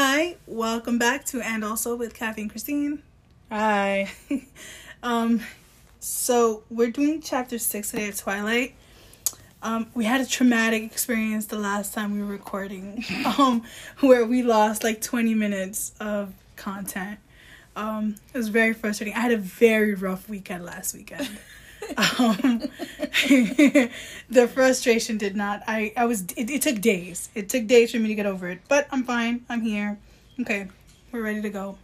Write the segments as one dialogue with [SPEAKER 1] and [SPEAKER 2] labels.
[SPEAKER 1] Hi, welcome back to And Also with Kathy and Christine.
[SPEAKER 2] Hi.
[SPEAKER 1] Um, so we're doing chapter six today of Twilight. Um, we had a traumatic experience the last time we were recording, um, where we lost like 20 minutes of content. Um, it was very frustrating. I had a very rough weekend last weekend. Um, the frustration did not. I I was. It, it took days. It took days for me to get over it, but I'm fine. I'm here. Okay, we're ready to go.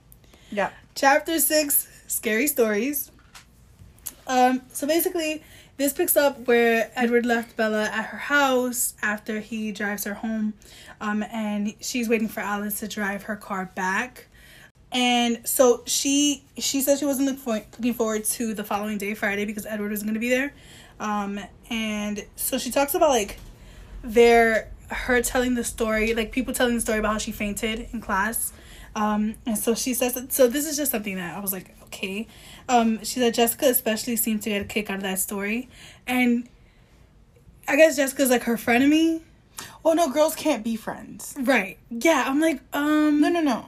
[SPEAKER 2] Yeah.
[SPEAKER 1] Chapter six, scary stories. Um, so basically, this picks up where Edward left Bella at her house after he drives her home, um, and she's waiting for Alice to drive her car back. And so she she said she wasn't looking for- looking forward to the following day, Friday, because Edward was going to be there. Um, and so she talks about like their her telling the story, like people telling the story about how she fainted in class. Um, and so she says that, so this is just something that I was like, okay. Um, she said Jessica especially seemed to get a kick out of that story. And I guess Jessica's like her frenemy.
[SPEAKER 2] Well, no, girls can't be friends.
[SPEAKER 1] Right. Yeah, I'm like, um
[SPEAKER 2] No, no, no.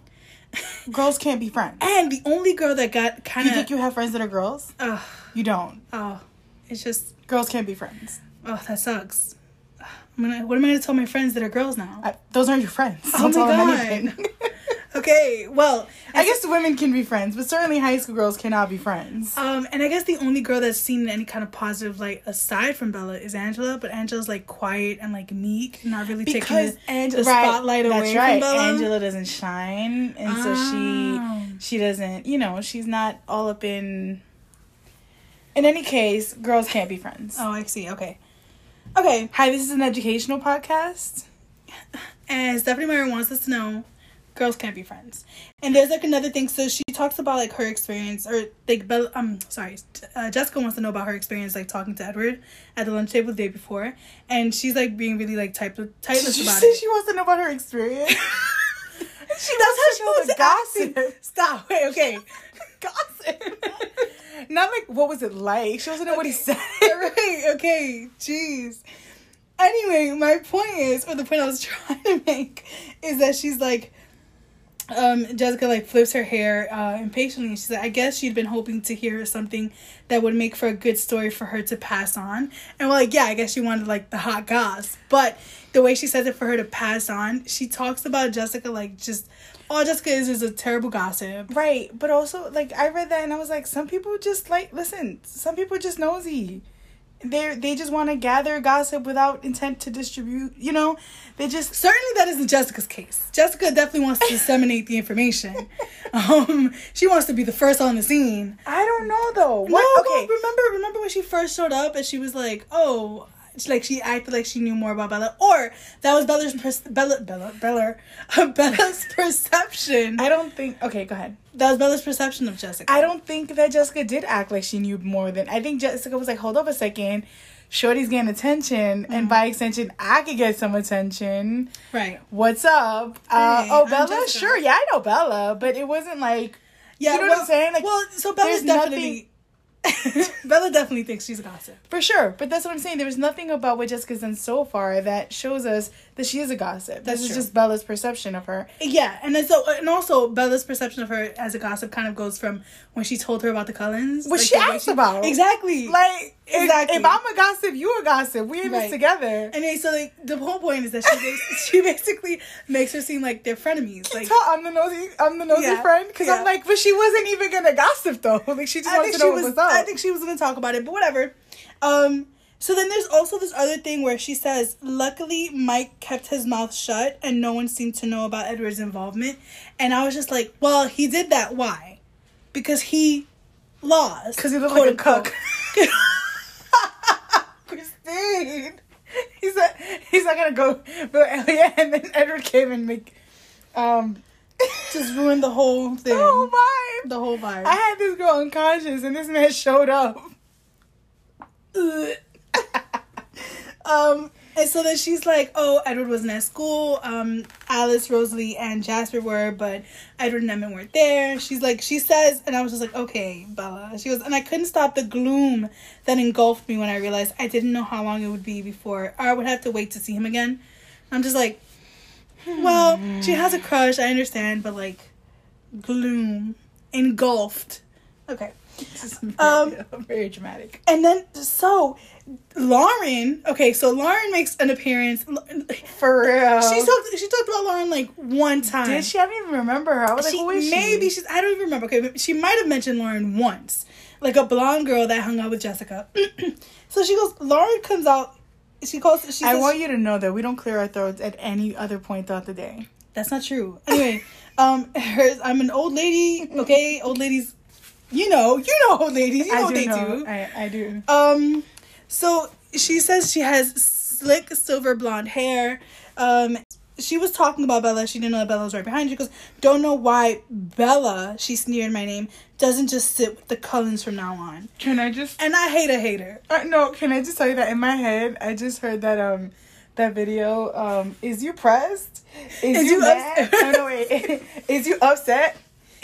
[SPEAKER 2] Girls can't be friends.
[SPEAKER 1] and the only girl that got kind of.
[SPEAKER 2] You think you have friends that are girls?
[SPEAKER 1] oh,
[SPEAKER 2] You don't.
[SPEAKER 1] oh, it's just
[SPEAKER 2] Girls can't be friends.
[SPEAKER 1] oh, that sucks. I'm gonna, what am I gonna tell my friends that are girls now?
[SPEAKER 2] I, those aren't your friends.
[SPEAKER 1] Oh
[SPEAKER 2] Don't tell
[SPEAKER 1] my
[SPEAKER 2] them
[SPEAKER 1] God. Okay, well,
[SPEAKER 2] I guess women can be friends, but certainly high school girls cannot be friends.
[SPEAKER 1] Um, and I guess the only girl that's seen any kind of positive light aside from Bella is Angela, but Angela's like quiet and like meek, not really taking
[SPEAKER 2] Because
[SPEAKER 1] the,
[SPEAKER 2] Angela,
[SPEAKER 1] the spotlight
[SPEAKER 2] right,
[SPEAKER 1] away
[SPEAKER 2] that's
[SPEAKER 1] from. Bella.
[SPEAKER 2] Angela doesn't shine, and so
[SPEAKER 1] Oh.
[SPEAKER 2] she she doesn't. You know, she's not all up in. In any case, girls can't be friends.
[SPEAKER 1] Oh, I see. Okay, okay.
[SPEAKER 2] Hi, this is an educational podcast.
[SPEAKER 1] And Stephenie Meyer wants us to know, girls can't be friends. And there's like another thing. So she talks about like her experience, or like Bella. Um, sorry, uh, Jessica wants to know about her experience like talking to Edward at the lunch table the day before, and she's like being really like tight, tightless
[SPEAKER 2] you
[SPEAKER 1] about it.
[SPEAKER 2] she wants to know about her experience?
[SPEAKER 1] She That's how she
[SPEAKER 2] know
[SPEAKER 1] wants
[SPEAKER 2] the
[SPEAKER 1] to gossip. Stop. Wait. Okay.
[SPEAKER 2] Gossip. Not like what was it like. She doesn't know what he said.
[SPEAKER 1] right, okay, jeez. Anyway, my point is, or the point I was trying to make, is that she's like, um, Jessica like flips her hair uh, impatiently. She's like, I guess she'd been hoping to hear something that would make for a good story for her to pass on. And we're like, yeah, I guess she wanted like the hot goss. But the way she says it for her to pass on, she talks about Jessica like just all Jessica is is a terrible gossip.
[SPEAKER 2] Right, but also like I read that and I was like, some people just like listen. Some people just nosy. They they just want to gather gossip without intent to distribute. You know, they just
[SPEAKER 1] Certainly, that isn't Jessica's case. Jessica definitely wants to disseminate the information. Um, she wants to be the first on the scene.
[SPEAKER 2] I don't know though. What?
[SPEAKER 1] but
[SPEAKER 2] okay,
[SPEAKER 1] remember, remember when she first showed up and she was like, "Oh." Like she acted like she knew more about Bella, or that was Bella's pers- Bella Bella Bella Bella's perception.
[SPEAKER 2] I don't think. Okay, go ahead.
[SPEAKER 1] That was Bella's perception of Jessica.
[SPEAKER 2] I don't think that Jessica did act like she knew more than. I think Jessica was like, hold up a second. Shorty's getting attention,
[SPEAKER 1] Mm-hmm.
[SPEAKER 2] and by extension, I could get some attention.
[SPEAKER 1] right.
[SPEAKER 2] What's up? Uh,
[SPEAKER 1] Hey,
[SPEAKER 2] oh, Bella? Sure, yeah, I know Bella, but it wasn't like.
[SPEAKER 1] Yeah,
[SPEAKER 2] You know what I'm saying? Like,
[SPEAKER 1] well, so Bella's definitely Bella definitely thinks she's a gossip.
[SPEAKER 2] For sure, but that's what I'm saying. There was nothing about what Jessica's done so far that shows us that she is a gossip.
[SPEAKER 1] That's
[SPEAKER 2] this is
[SPEAKER 1] true.
[SPEAKER 2] just Bella's perception of her.
[SPEAKER 1] Yeah, and then so and also Bella's perception of her as a gossip kind of goes from when she told her about the Cullens.
[SPEAKER 2] What
[SPEAKER 1] like,
[SPEAKER 2] she asked about.
[SPEAKER 1] Exactly.
[SPEAKER 2] Like,
[SPEAKER 1] Exactly.
[SPEAKER 2] if, I'm a gossip, you a gossip. We're in
[SPEAKER 1] Right.
[SPEAKER 2] this together.
[SPEAKER 1] Anyway, so like the whole point is that she makes, she basically makes her seem like they're frenemies. Like
[SPEAKER 2] Tell- I'm the nosy, I'm the nosy
[SPEAKER 1] Yeah,
[SPEAKER 2] friend because
[SPEAKER 1] yeah.
[SPEAKER 2] I'm like, but she wasn't even gonna gossip though. Like she just
[SPEAKER 1] I
[SPEAKER 2] wanted
[SPEAKER 1] think
[SPEAKER 2] to
[SPEAKER 1] she
[SPEAKER 2] know
[SPEAKER 1] was.
[SPEAKER 2] what was up.
[SPEAKER 1] I think she was gonna talk about it, but whatever. Um. So then there's also this other thing where she says, "Luckily, Mike kept his mouth shut, and no one seemed to know about Edward's involvement." And I was just like, "Well, he did that. Why? Because he lost.
[SPEAKER 2] because he looked like a cook.
[SPEAKER 1] unquote
[SPEAKER 2] he's not. He's not gonna go. But yeah, and then Edward came and make, um,
[SPEAKER 1] Just ruined the whole thing.
[SPEAKER 2] the whole vibe.
[SPEAKER 1] The whole vibe.
[SPEAKER 2] I had this girl unconscious, and this man showed up.
[SPEAKER 1] Um, and so then she's like, "Oh, Edward wasn't at school. Um, Alice, Rosalie, and Jasper were, but Edward and Emmett weren't there." She's like, she says, and I was just like, "Okay, Bella." She goes, and I couldn't stop the gloom that engulfed me when I realized I didn't know how long it would be before or I would have to wait to see him again. I'm just like, well, she has a crush, I understand, but like gloom, engulfed. Okay.
[SPEAKER 2] Very,
[SPEAKER 1] Um,
[SPEAKER 2] very dramatic.
[SPEAKER 1] And then so Lauren, okay, so Lauren makes an appearance.
[SPEAKER 2] For real.
[SPEAKER 1] She talked she talked about Lauren like one time.
[SPEAKER 2] Did she? I don't even remember her. I was
[SPEAKER 1] She-
[SPEAKER 2] like, who is she?
[SPEAKER 1] maybe she's I don't even remember. Okay, but she might have mentioned Lauren once. Like a blonde girl that hung out with Jessica. so she goes, Lauren comes out she calls she
[SPEAKER 2] I
[SPEAKER 1] says,
[SPEAKER 2] want you to know that we don't clear our throats at any other point throughout the day.
[SPEAKER 1] That's not true. Anyway, um, hers, I'm an old lady. Okay, old ladies. You know, you know old ladies. You know what they
[SPEAKER 2] know.
[SPEAKER 1] do.
[SPEAKER 2] I, I do.
[SPEAKER 1] Um, so she says she has slick silver blonde hair. Um, she was talking about Bella. She didn't know that Bella was right behind her. She goes, "Don't know why Bella." She sneered my name. Doesn't just sit with the Cullens from now on.
[SPEAKER 2] Can I just?
[SPEAKER 1] And I hate a hater.
[SPEAKER 2] Uh, no, can I just tell you that in my head, I just heard that um that video um is you pressed? Is,
[SPEAKER 1] Is
[SPEAKER 2] you,
[SPEAKER 1] you
[SPEAKER 2] mad?
[SPEAKER 1] upset?
[SPEAKER 2] no, no, wait. is you upset?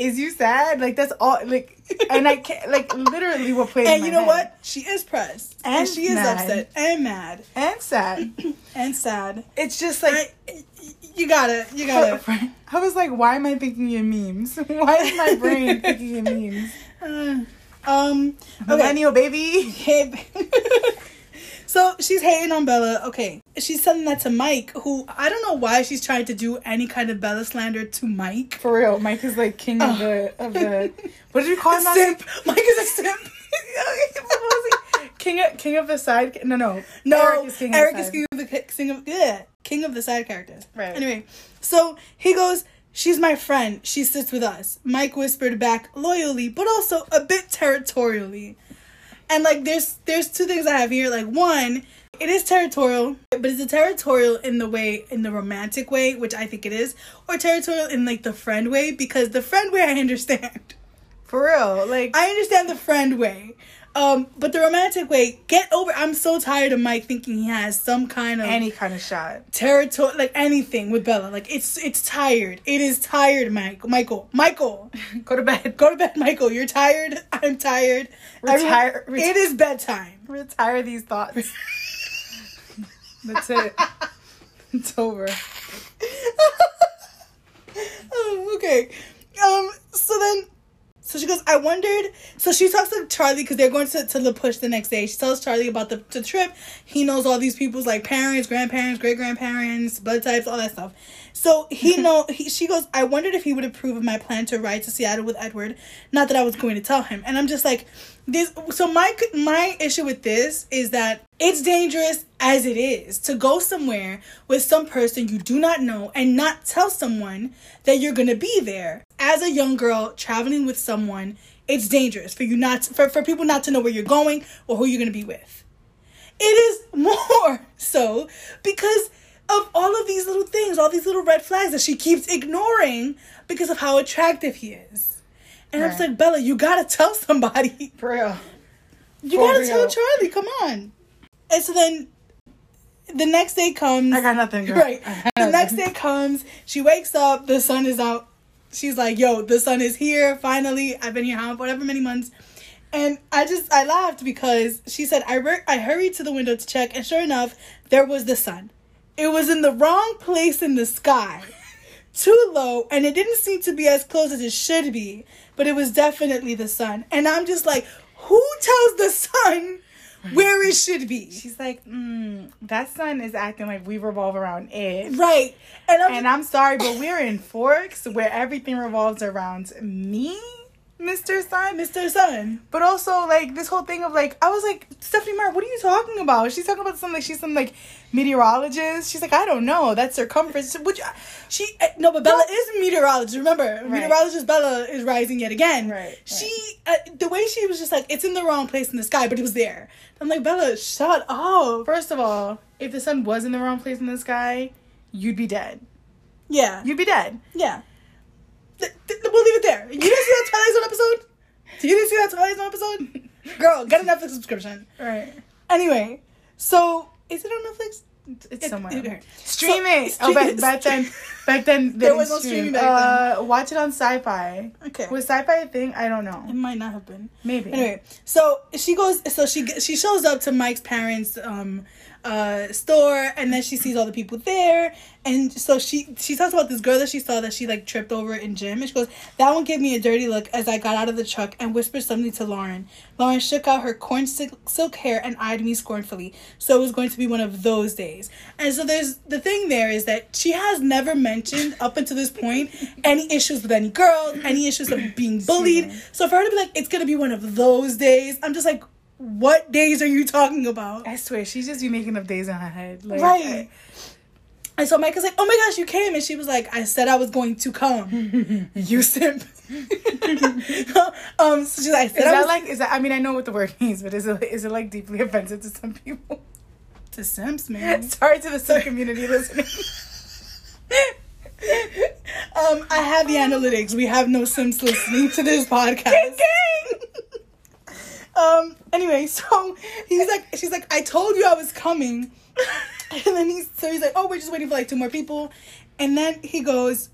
[SPEAKER 2] Is you sad? Like that's all. Like and I can't like literally what played. in
[SPEAKER 1] And you know
[SPEAKER 2] head.
[SPEAKER 1] what? She is pressed, and,
[SPEAKER 2] And
[SPEAKER 1] she is
[SPEAKER 2] mad.
[SPEAKER 1] upset and mad
[SPEAKER 2] And sad.
[SPEAKER 1] and sad.
[SPEAKER 2] It's just like.
[SPEAKER 1] I, you gotta, you gotta.
[SPEAKER 2] I was like, why am I thinking in memes? Why is my brain thinking in memes?
[SPEAKER 1] Uh, um, okay.
[SPEAKER 2] Millennial baby.
[SPEAKER 1] Hey, so she's hating on Bella. Okay, she's sending that to Mike, who I don't know why she's trying to do any kind of Bella slander to Mike.
[SPEAKER 2] For real, Mike is like king of the oh. of the. What did you call him?
[SPEAKER 1] simp. Mike is a simp.
[SPEAKER 2] What was he? King of king of the side. No, no,
[SPEAKER 1] No,
[SPEAKER 2] Eric is king.
[SPEAKER 1] Eric
[SPEAKER 2] of the
[SPEAKER 1] is king of the king of yeah, king of the side characters.
[SPEAKER 2] Right.
[SPEAKER 1] Anyway, so he goes. She's my friend. She sits with us. Mike whispered back loyally, but also a bit territorially. And like, there's there's two things I have here. Like, one, it is territorial, but is it territorial in the way in the romantic way, which I think it is, or territorial in like the friend way? Because the friend way I understand.
[SPEAKER 2] For real, like
[SPEAKER 1] I understand the friend way. Um, but the romantic way, get over. I'm so tired of Mike thinking he has some kind of
[SPEAKER 2] any kind of shot.
[SPEAKER 1] territory, like anything with Bella. Like it's it's tired. It is tired, Mike. Michael. Michael.
[SPEAKER 2] Go to bed.
[SPEAKER 1] Go to bed, Michael. You're tired. I'm tired.
[SPEAKER 2] Retire-
[SPEAKER 1] it is bedtime.
[SPEAKER 2] Retire these thoughts. That's it. It's over.
[SPEAKER 1] oh, okay. Um. So then, so she goes. I wondered. So she talks to Charlie because they're going to to La Push the next day. She tells Charlie about the, the trip. He knows all these people's like parents, grandparents, great grandparents, blood types, all that stuff. So he know. He, she goes. I wondered if he would approve of my plan to ride to Seattle with Edward. Not that I was going to tell him. And I'm just like, this. So my my issue with this is that it's dangerous as it is to go somewhere with some person you do not know and not tell someone that you're gonna be there. As a young girl traveling with someone, it's dangerous for you not for, for people not to know where you're going or who you're gonna be with. It is more so because of all of these little things, all these little red flags that she keeps ignoring because of how attractive he is. And I'm just like, Bella, you gotta tell somebody.
[SPEAKER 2] For real.
[SPEAKER 1] You
[SPEAKER 2] For
[SPEAKER 1] gotta tell. Charlie, come on. And so then the next day comes.
[SPEAKER 2] I got nothing. Girl.
[SPEAKER 1] Right.
[SPEAKER 2] I got
[SPEAKER 1] The next day comes. She wakes up. The sun is out. She's like, "Yo, the sun is here. Finally, I've been here how whatever many months." And I just I laughed because she said I re- I hurried to the window to check, and sure enough, there was the sun. It was in the wrong place in the sky, too low, and it didn't seem to be as close as it should be. But it was definitely the sun, and I'm just like, who tells the sun where it should be?
[SPEAKER 2] She's like, mm, that sun is acting like we revolve around it.
[SPEAKER 1] Right. And I'm
[SPEAKER 2] And I'm sorry, but we're in Forks where everything revolves around me, Mr. Sun.
[SPEAKER 1] Mr. Sun.
[SPEAKER 2] But also, like, this whole thing of, like, I was like, Stephenie Meyer, what are you talking about? She's talking about something like she's some, like, meteorologist. She's like, I don't know. That's circumference. Which,
[SPEAKER 1] She uh, no, but Bella is a meteorologist. Remember,
[SPEAKER 2] Right.
[SPEAKER 1] meteorologist Bella is rising yet again.
[SPEAKER 2] Right,
[SPEAKER 1] She uh, the way she was just like it's in the wrong place in the sky, but it was there. I'm like Bella, shut up.
[SPEAKER 2] first of all, if the sun was in the wrong place in the sky, you'd be dead.
[SPEAKER 1] Yeah,
[SPEAKER 2] You'd be dead.
[SPEAKER 1] yeah. Th- th- we'll leave it there. You didn't see that Twilight Zone episode? You didn't see that Twilight Zone episode? Girl, get a Netflix subscription.
[SPEAKER 2] Right.
[SPEAKER 1] Anyway, so is it on Netflix?
[SPEAKER 2] It's
[SPEAKER 1] It-
[SPEAKER 2] somewhere.
[SPEAKER 1] it-
[SPEAKER 2] Stream
[SPEAKER 1] So,
[SPEAKER 2] it. oh, back, back then, back then
[SPEAKER 1] There was no
[SPEAKER 2] stream.
[SPEAKER 1] streaming back
[SPEAKER 2] uh, Watch it on Sci-Fi.
[SPEAKER 1] Okay.
[SPEAKER 2] Was Sci-Fi a thing? I don't know.
[SPEAKER 1] It might not have been.
[SPEAKER 2] Maybe.
[SPEAKER 1] Anyway, so she goes. So she she shows up to Mike's parents' um uh, store, and then she sees all the people there, and so she she talks about this girl that she saw that she like tripped over in gym, and she goes, "That one gave me a dirty look as I got out of the truck and whispered something to Lauren. Lauren shook out her corn silk, silk hair and eyed me scornfully. So it was going to be one of those days. And so there's the thing there is that she has never mentioned up until this point any issues with any girls, any issues of being bullied. So for her to be like, it's gonna be one of those days, I'm just like, what days are you talking about?
[SPEAKER 2] I swear, she's just be making up days in her head. Like,
[SPEAKER 1] Right. I, And so Micah's like, oh my gosh, you came. And she was like, I said I was going to come. you simp. um, so she's like, I said
[SPEAKER 2] Is
[SPEAKER 1] I
[SPEAKER 2] that
[SPEAKER 1] was
[SPEAKER 2] like? Is that? I mean, I know what the word means, but is it is it like deeply offensive to some people?
[SPEAKER 1] to simps, man.
[SPEAKER 2] Sorry to the Sim community listening.
[SPEAKER 1] Um, I have the analytics. We have no Sims listening to this podcast. Um. Anyway, so he's like, she's like, I told you I was coming, and then he's so he's like, oh, we're just waiting for like two more people, and then he goes,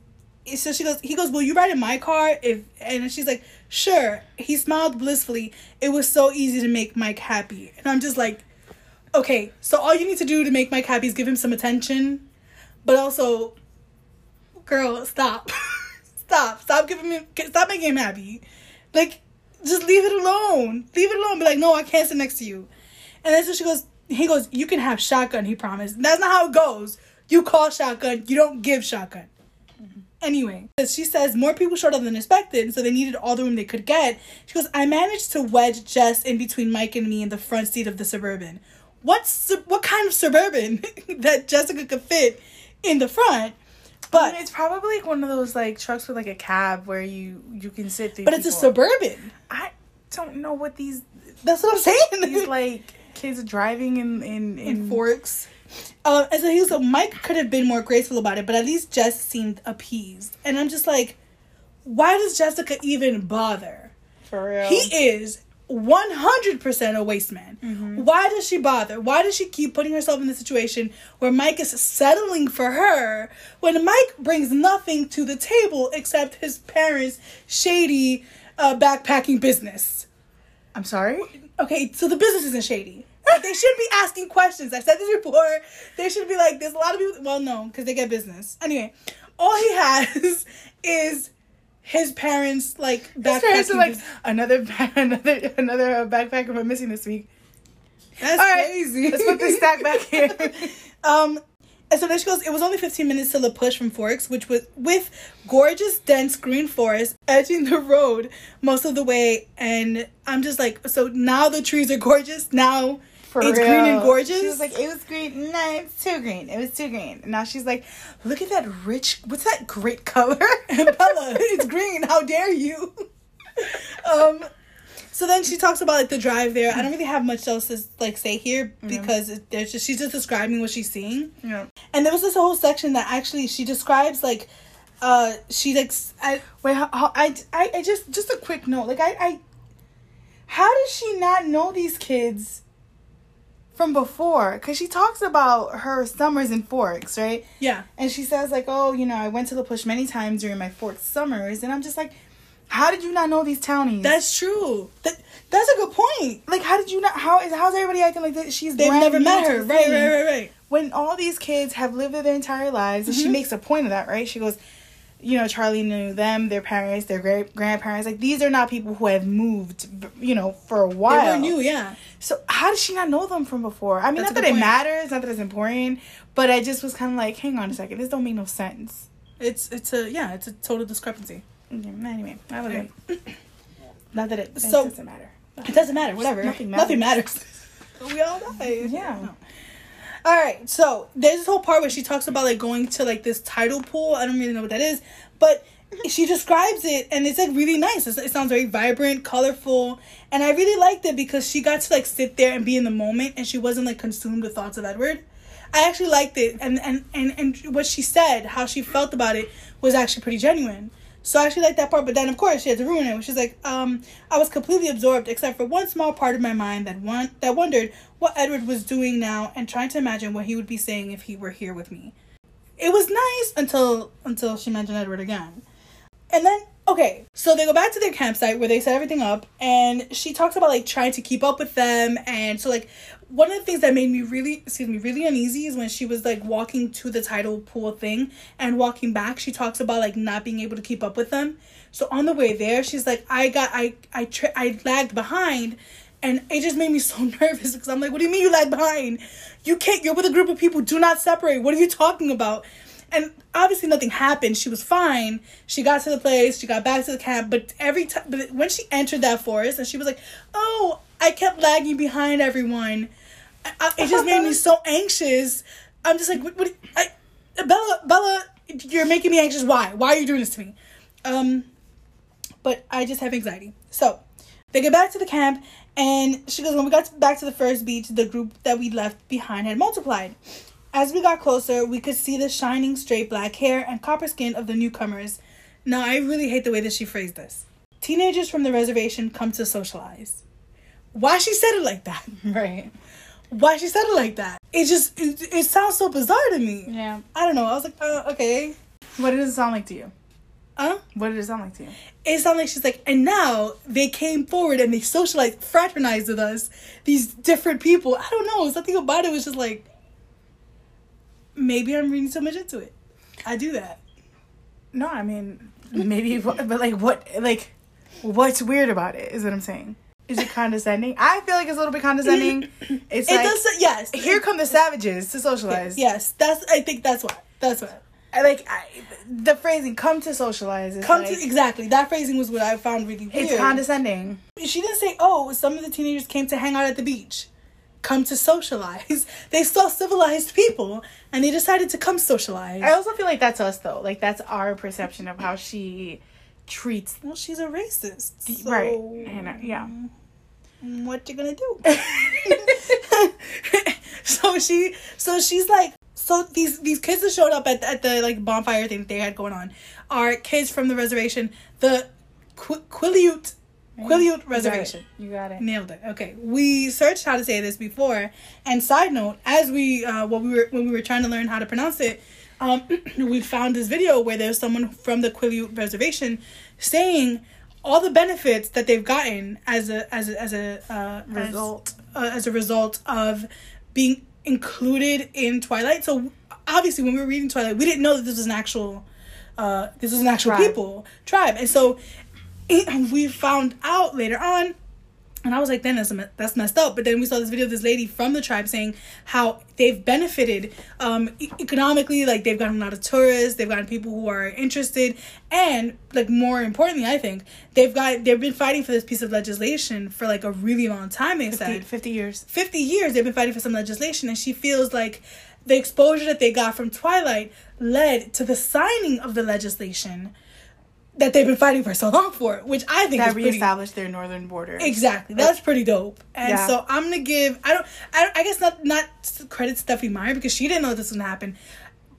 [SPEAKER 1] so she goes, he goes, will you ride in my car if? And she's like, sure. He smiled blissfully. It was so easy to make Mike happy, and I'm just like, okay, so all you need to do to make Mike happy is give him some attention, but also girl, stop. stop. Stop giving me stop making him happy. Like, just leave it alone. Leave it alone. Be like, no, I can't sit next to you. And then so she goes, he goes, you can have shotgun, he promised. That's not how it goes. You call shotgun, you don't give shotgun. Mm-hmm. Anyway, she says more people showed up than expected, so they needed all the room they could get. She goes, I managed to wedge Jess in between Mike and me in the front seat of the Suburban. What's su- what kind of Suburban that Jessica could fit in the front?
[SPEAKER 2] But
[SPEAKER 1] But
[SPEAKER 2] it's probably like one of those like trucks with like a cab where you you can sit through.
[SPEAKER 1] but it's a Suburban.
[SPEAKER 2] I don't know what these
[SPEAKER 1] That's what I'm saying.
[SPEAKER 2] these like kids driving in in in,
[SPEAKER 1] in forks. Uh, and so he was so Mike could have been more graceful about it, but at least Jess seemed appeased. And I'm just like, why does Jessica even bother?
[SPEAKER 2] for real.
[SPEAKER 1] He is 100% a waste man. Why does she bother? Why does she keep putting herself in the situation where Mike is settling for her when Mike brings nothing to the table except his parents' shady uh, backpacking business?
[SPEAKER 2] I'm sorry.
[SPEAKER 1] Okay, so the business isn't shady. Like, they should be asking questions. I said this before. They should be like, there's a lot of people. Well, no, because they get business. Anyway, all he has is his parents like backpacking.
[SPEAKER 2] parents like another another another uh, backpacker we're missing this week.
[SPEAKER 1] That's
[SPEAKER 2] All right,
[SPEAKER 1] crazy.
[SPEAKER 2] let's put this stack back here.
[SPEAKER 1] um, and so then she goes, it was only 15 minutes till La Push from Forks, which was with gorgeous, dense green forest edging the road most of the way. And I'm just like, so now the trees are gorgeous. Now
[SPEAKER 2] For
[SPEAKER 1] it's
[SPEAKER 2] real.
[SPEAKER 1] green and gorgeous.
[SPEAKER 2] She was like, it was green. No, it's too green. It was too green. And now she's like, look at that rich. What's that great color?
[SPEAKER 1] Bella, it's green. How dare you? um, so then she talks about like the drive there. I don't really have much else to like say here because it, there's just she's just describing what she's seeing.
[SPEAKER 2] yeah.
[SPEAKER 1] And there was this whole section that actually she describes like, uh, she like I
[SPEAKER 2] Wait, how, how, I, I, I just, just a quick note. Like, I, I, how does she not know these kids from before? Because she talks about her summers in Forks, right?
[SPEAKER 1] yeah.
[SPEAKER 2] And she says, like, oh, you know, I went to La Push many times during my Forks summers. And I'm just like, how did you not know these townies?
[SPEAKER 1] That's true. That that's a good point.
[SPEAKER 2] like, how did you not? How is how's everybody acting like that? She's
[SPEAKER 1] They've never met her. Right, right, right, right.
[SPEAKER 2] when all these kids have lived their entire lives, and she
[SPEAKER 1] Mhm.
[SPEAKER 2] makes a point of that, right? She goes, you know, Charlie knew them, their parents, their great grandparents. Like these are not people who have moved, you know, for a while.
[SPEAKER 1] They were new, yeah.
[SPEAKER 2] So how does she not know them from before? I mean,
[SPEAKER 1] That's
[SPEAKER 2] not that it
[SPEAKER 1] point.
[SPEAKER 2] matters, not that it's important, but I just was kind of like, hang on a second, this don't make no sense.
[SPEAKER 1] It's it's a yeah, it's a total discrepancy.
[SPEAKER 2] Okay, anyway, I was like, not that it, it
[SPEAKER 1] So-
[SPEAKER 2] doesn't matter.
[SPEAKER 1] It doesn't matter. Whatever.
[SPEAKER 2] Nothing
[SPEAKER 1] Nothing matters. we all die.
[SPEAKER 2] Yeah.
[SPEAKER 1] All right. So there's this whole part where she talks about like going to like this tidal pool. I don't really know what that is, but she describes it and it's like really nice. It's, it sounds very vibrant, colorful, and I really liked it because she got to like sit there and be in the moment, and she wasn't like consumed with thoughts of Edward. I actually liked it, and and and and what she said, how she felt about it, was actually pretty genuine. So I actually like that part, but then of course she had to ruin it. She's like, um, I was completely absorbed, except for one small part of my mind that one that wondered what Edward was doing now and trying to imagine what he would be saying if he were here with me. It was nice until until she mentioned Edward again, and then okay, so they go back to their campsite where they set everything up, and she talks about like trying to keep up with them, and so like one of the things that made me really, excuse me, really uneasy is when she was like walking to the tidal pool thing and walking back. She talks about like not being able to keep up with them. So on the way there, she's like, I got, I, I, tri- I lagged behind, and it just made me so nervous because I'm like, what do you mean you lagged behind? You can't. You're with a group of people. Do not separate. What are you talking about? And obviously nothing happened. She was fine. She got to the place. She got back to the camp. But every time, but when she entered that forest, and she was like, "Oh, I kept lagging behind everyone." I, I, it just made me so anxious. I'm just like, "What? what I, Bella, Bella, you're making me anxious. Why? Why are you doing this to me?" Um, but I just have anxiety. So they get back to the camp, and she goes, "When we got to, back to the first beach, the group that we left behind had multiplied." As we got closer, we could see the shining straight black hair and copper skin of the newcomers. Now, I really hate the way that she phrased this. Teenagers from the reservation come to socialize. Why she said it like that?
[SPEAKER 2] Right.
[SPEAKER 1] Why she said it like that? It just it, it sounds so bizarre to me.
[SPEAKER 2] Yeah.
[SPEAKER 1] I don't know. I was like, uh, okay.
[SPEAKER 2] What does it sound like to you?
[SPEAKER 1] Huh?
[SPEAKER 2] What did it sound like to you?
[SPEAKER 1] It sounded like she's like, and now they came forward and they socialized, fraternized with us. These different people. I don't know. Something about it was just like, maybe I'm reading so much into it. I do that.
[SPEAKER 2] No, I mean maybe, but like what? Like what's weird about it? Is what I'm saying. Is it condescending? I feel like it's a little bit condescending. It's
[SPEAKER 1] It
[SPEAKER 2] like
[SPEAKER 1] does. Yes.
[SPEAKER 2] here come the savages to socialize.
[SPEAKER 1] Yes. That's. I think that's what. That's what.
[SPEAKER 2] I like I, the phrasing "come to socialize." Is
[SPEAKER 1] Come
[SPEAKER 2] like,
[SPEAKER 1] to exactly that phrasing was what I found really weird.
[SPEAKER 2] It's condescending.
[SPEAKER 1] she didn't say, "Oh, some of the teenagers came to hang out at the beach." Come to socialize. They saw civilized people and they decided to come socialize.
[SPEAKER 2] I also feel like that's us though. Like that's our perception of how she treats.
[SPEAKER 1] well, she's a racist. So
[SPEAKER 2] Right. And, know, yeah.
[SPEAKER 1] What you gonna do? so she, so she's like, so these these kids that showed up at at the like bonfire thing they had going on are kids from the reservation, the Qu- Quileute Quileute Reservation.
[SPEAKER 2] You got it.
[SPEAKER 1] Nailed it. Okay, we searched how to say this before. And side note, as we uh, what we were when we were trying to learn how to pronounce it, um, we found this video where there's someone from the Quileute Reservation saying all the benefits that they've gotten as a as a as a uh,
[SPEAKER 2] Result.
[SPEAKER 1] as, uh, as a result of being included in Twilight. So obviously, when we were reading Twilight, we didn't know that this was an actual uh, this was an actual
[SPEAKER 2] Tribe.
[SPEAKER 1] people tribe, and so we found out later on and I was like, then that's, that's messed up. But then we saw this video of this lady from the tribe saying how they've benefited um, economically, like they've gotten a lot of tourists, they've gotten people who are interested, and like more importantly, I think they've got they've been fighting for this piece of legislation for like a really long time. They
[SPEAKER 2] 50,
[SPEAKER 1] said
[SPEAKER 2] 50 years.
[SPEAKER 1] 50 years they've been fighting for some legislation and she feels like the exposure that they got from twilight led to the signing of the legislation that they've been fighting for so long for which i think
[SPEAKER 2] That
[SPEAKER 1] is pretty
[SPEAKER 2] reestablished their northern border.
[SPEAKER 1] exactly that's pretty dope and
[SPEAKER 2] Yeah.
[SPEAKER 1] so i'm gonna give i don't i, don't, I guess not not credit stephenie meyer because she didn't know this was gonna happen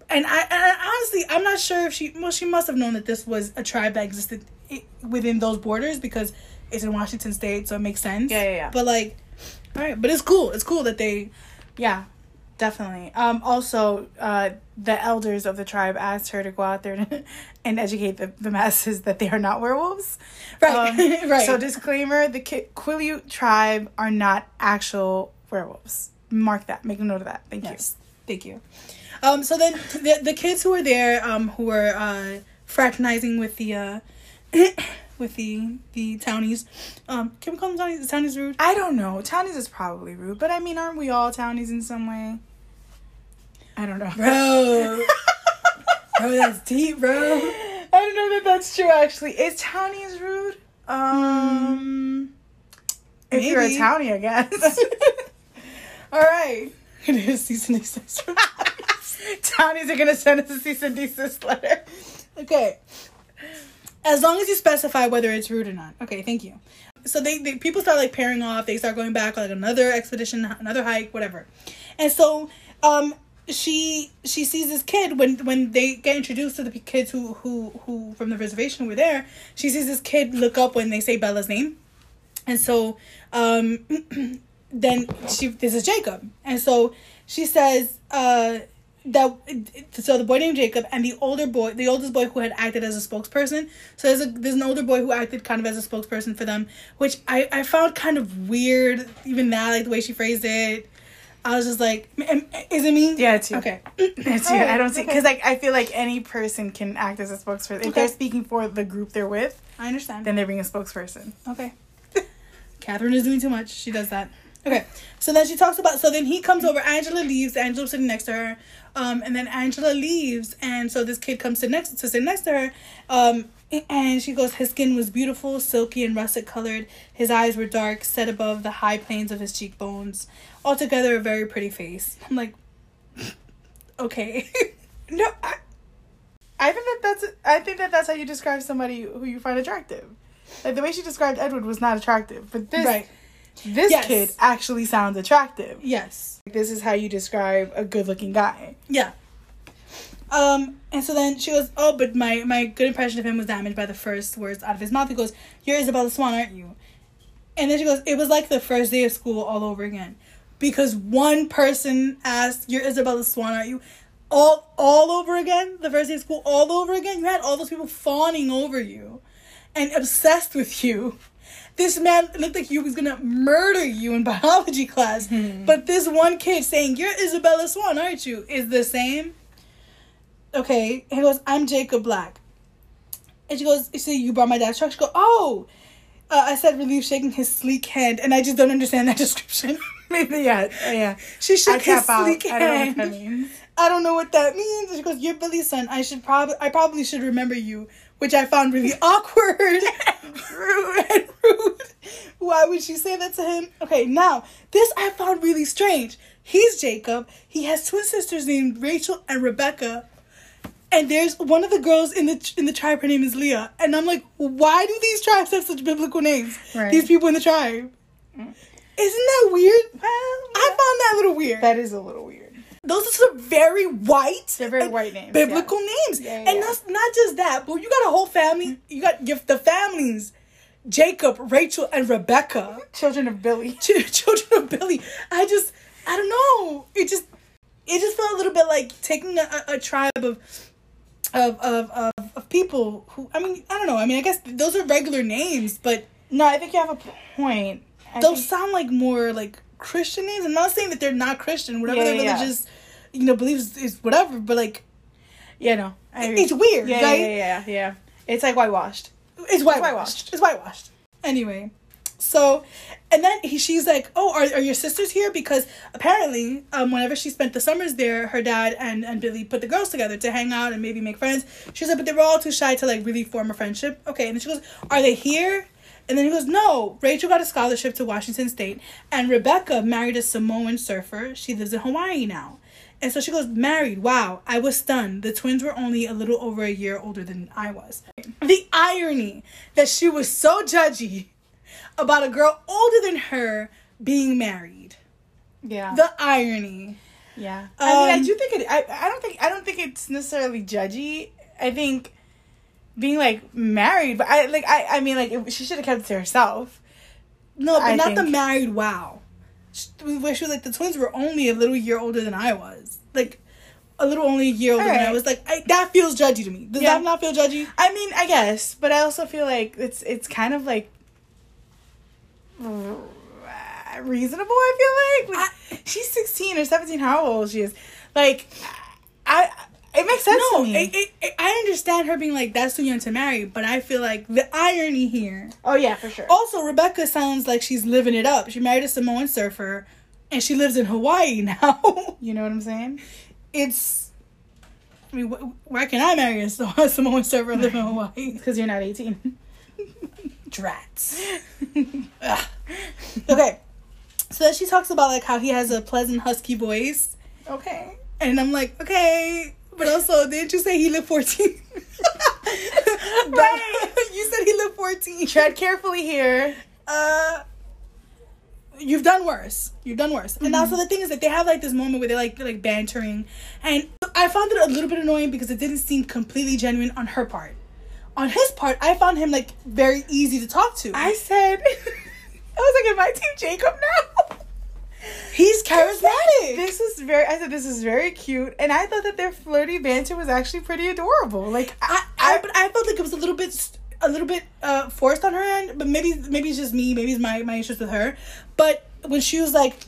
[SPEAKER 1] and I, and I honestly i'm not sure if she well she must have known that this was a tribe that existed within those borders because it's in washington state so it makes sense
[SPEAKER 2] Yeah, yeah, yeah.
[SPEAKER 1] but like all right but it's cool it's cool that they
[SPEAKER 2] Yeah, definitely. Um, also, uh, the elders of the tribe asked her to go out there and educate the, the masses that they are not werewolves.
[SPEAKER 1] Right,
[SPEAKER 2] Um,
[SPEAKER 1] right.
[SPEAKER 2] So, disclaimer: the Ki- Quileute tribe are not actual werewolves. Mark that. Make a note of that. Thank you.
[SPEAKER 1] Yes, thank you. Um, so then the the kids who were there, um, who were uh, fraternizing with the uh, with the the townies, um, can we call them townies? The townies rude.
[SPEAKER 2] I don't know. Townies is probably rude, but I mean, aren't we all townies in some way? I don't know.
[SPEAKER 1] Bro, bro, that's deep, bro.
[SPEAKER 2] I don't know that that's true. Actually, is townies rude? Um, if you're a townie, I guess.
[SPEAKER 1] All right, it is cease and desist.
[SPEAKER 2] Townies are gonna send us a cease and desist letter.
[SPEAKER 1] Okay. As long as you specify whether it's rude or not. Okay, thank you. So they, they people start like pairing off. They start going back like another expedition, another hike, whatever. And so um she she sees this kid when when they get introduced to the kids who who who from the reservation were there. She sees this kid look up when they say Bella's name. And so um then she this is Jacob. And so she says uh that so the boy named Jacob and the older boy, the oldest boy who had acted as a spokesperson. So there's a there's an older boy who acted kind of as a spokesperson for them, which I I found kind of weird. Even that, like the way she phrased it, I was just like, is it me?
[SPEAKER 2] Yeah, it's you.
[SPEAKER 1] Okay.
[SPEAKER 2] It's you. I don't see because like I feel like any person can act as a spokesperson. If
[SPEAKER 1] Okay.
[SPEAKER 2] they're speaking for the group they're with,
[SPEAKER 1] I understand.
[SPEAKER 2] then they're being a spokesperson.
[SPEAKER 1] Okay. Catherine is doing too much. She does that. Okay. So then she talks about. So then he comes over. Angela leaves. Angela's sitting next to her. Um, and then Angela leaves, and so this kid comes to next to sit next to her. Um, and she goes, his skin was beautiful, silky and russet colored. His eyes were dark, set above the high planes of his cheekbones. Altogether, a very pretty face. I'm like, okay.
[SPEAKER 2] No, I, I think that that's I think that that's how you describe somebody who you find attractive. Like the way she described Edward was not attractive, but this
[SPEAKER 1] right.
[SPEAKER 2] this
[SPEAKER 1] Yes.
[SPEAKER 2] kid actually sounds attractive.
[SPEAKER 1] Yes.
[SPEAKER 2] This is how you describe a good-looking guy.
[SPEAKER 1] Yeah. Um, and so then she goes, Oh, but my, my good impression of him was damaged by the first words out of his mouth. He goes, You're Isabella Swan, aren't you? And then she goes, It was like the first day of school all over again. Because one person asked, You're Isabella Swan, aren't you? All all over again, the first day of school, all over again. You had all those people fawning over you and obsessed with you. This man looked like he was gonna murder you in biology class. But this one kid saying, You're Isabella Swan, aren't you? is the same. Okay. He goes, I'm Jacob Black. And she goes, So you brought my dad's truck? She goes, Oh. Uh, I said, relief, shaking his sleek hand, and I just don't understand that description.
[SPEAKER 2] Maybe yeah, yeah.
[SPEAKER 1] she
[SPEAKER 2] I
[SPEAKER 1] shook his
[SPEAKER 2] out.
[SPEAKER 1] sleek
[SPEAKER 2] I don't know
[SPEAKER 1] hand.
[SPEAKER 2] what that means.
[SPEAKER 1] I don't know what that means. She goes, "You're Billy's son. I should probably, I probably should remember you," which I found really awkward, rude, and rude. Why would she say that to him? Okay, now this I found really strange. He's Jacob. He has twin sisters named Rachel and Rebecca, and there's one of the girls in the in the tribe. Her name is Leah, and I'm like, why do these tribes have such biblical names?
[SPEAKER 2] Right.
[SPEAKER 1] These people in the tribe. Isn't that weird?
[SPEAKER 2] Well,
[SPEAKER 1] I found that a little weird.
[SPEAKER 2] that is a little weird.
[SPEAKER 1] Those are some very white,
[SPEAKER 2] They're very white names,
[SPEAKER 1] biblical names,
[SPEAKER 2] Yeah, yeah,
[SPEAKER 1] and
[SPEAKER 2] yeah.
[SPEAKER 1] that's not just that. But you got a whole family. You got your, the families, Jacob, Rachel, and Rebecca,
[SPEAKER 2] Children of Billy.
[SPEAKER 1] ch- children of Billy. I just, I don't know. It just, it just felt a little bit like taking a, a tribe of, of, of, of, of people who. I mean, I don't know. I mean, I guess those are regular names, but
[SPEAKER 2] No, I think you have a point. I
[SPEAKER 1] those
[SPEAKER 2] think-
[SPEAKER 1] sound like more like Christian names. I'm not saying that they're not Christian. Whatever
[SPEAKER 2] Yeah,
[SPEAKER 1] their
[SPEAKER 2] yeah, yeah.
[SPEAKER 1] religious, you know, beliefs is whatever. But like,
[SPEAKER 2] yeah, no,
[SPEAKER 1] it's weird,
[SPEAKER 2] yeah,
[SPEAKER 1] right?
[SPEAKER 2] yeah, yeah, yeah. It's like whitewashed.
[SPEAKER 1] It's whitewashed.
[SPEAKER 2] whitewashed.
[SPEAKER 1] It's whitewashed. Anyway, so and then he, she's like, "Oh, are, are your sisters here?" Because apparently, um, whenever she spent the summers there, her dad and and Billy put the girls together to hang out and maybe make friends. She like, but they were all too shy to like really form a friendship. Okay, and then she goes, "Are they here?" And then he goes, No, Rachel got a scholarship to Washington State, and Rebecca married a Samoan surfer. She lives in Hawaii now. And so she goes, Married. Wow, I was stunned. The twins were only a little over a year older than I was. The irony that she was so judgy about a girl older than her being married.
[SPEAKER 2] Yeah.
[SPEAKER 1] The irony.
[SPEAKER 2] Yeah. I mean, I
[SPEAKER 1] Um,
[SPEAKER 2] do think it. I, I don't think I don't think it's necessarily judgy. I think being like married, but I like I I mean like it, she should have kept it to herself.
[SPEAKER 1] No, but
[SPEAKER 2] I
[SPEAKER 1] not the married wow. Sh- Where she was like, the twins were only a little year older than I was. Like, a little only a year older than I was. Like, I, that feels judgy to me. Does
[SPEAKER 2] Yeah.
[SPEAKER 1] that not feel judgy?
[SPEAKER 2] I mean, I guess, but I also feel like it's it's kind of like reasonable. I feel like, like she's sixteen or seventeen. How old she is? Like, I it makes sense
[SPEAKER 1] No,
[SPEAKER 2] to me.
[SPEAKER 1] it, it, it- I understand her being like, that's too young to marry, but I feel like the irony here.
[SPEAKER 2] oh yeah, for sure.
[SPEAKER 1] Also, Rebecca sounds like she's living it up. She married a Samoan surfer, and she lives in Hawaii now.
[SPEAKER 2] You know what I'm saying?
[SPEAKER 1] it's. I mean, wh- where can I marry a Samoan surfer and live in Hawaii?
[SPEAKER 2] Because you're not eighteen.
[SPEAKER 1] Drats. Okay. So then she talks about like how he has a pleasant husky voice.
[SPEAKER 2] okay.
[SPEAKER 1] And I'm like, okay. But also, didn't you say he lived 14?
[SPEAKER 2] Right.
[SPEAKER 1] you said he lived 14.
[SPEAKER 2] Tread carefully here.
[SPEAKER 1] Uh You've done worse. You've done worse. And also the thing is that they have like this moment where they're like they're like bantering. And I found it a little bit annoying because it didn't seem completely genuine on her part. On his part, I found him like very easy to talk to.
[SPEAKER 2] I said, I was like, am I Team Jacob now?
[SPEAKER 1] He's charismatic.
[SPEAKER 2] This is very. I said this is very cute, and I thought that their flirty banter was actually pretty adorable. Like
[SPEAKER 1] I, I, but I felt like it was a little bit, st- a little bit uh, forced on her end. But maybe, maybe it's just me. Maybe it's my my issues with her. But when she was like,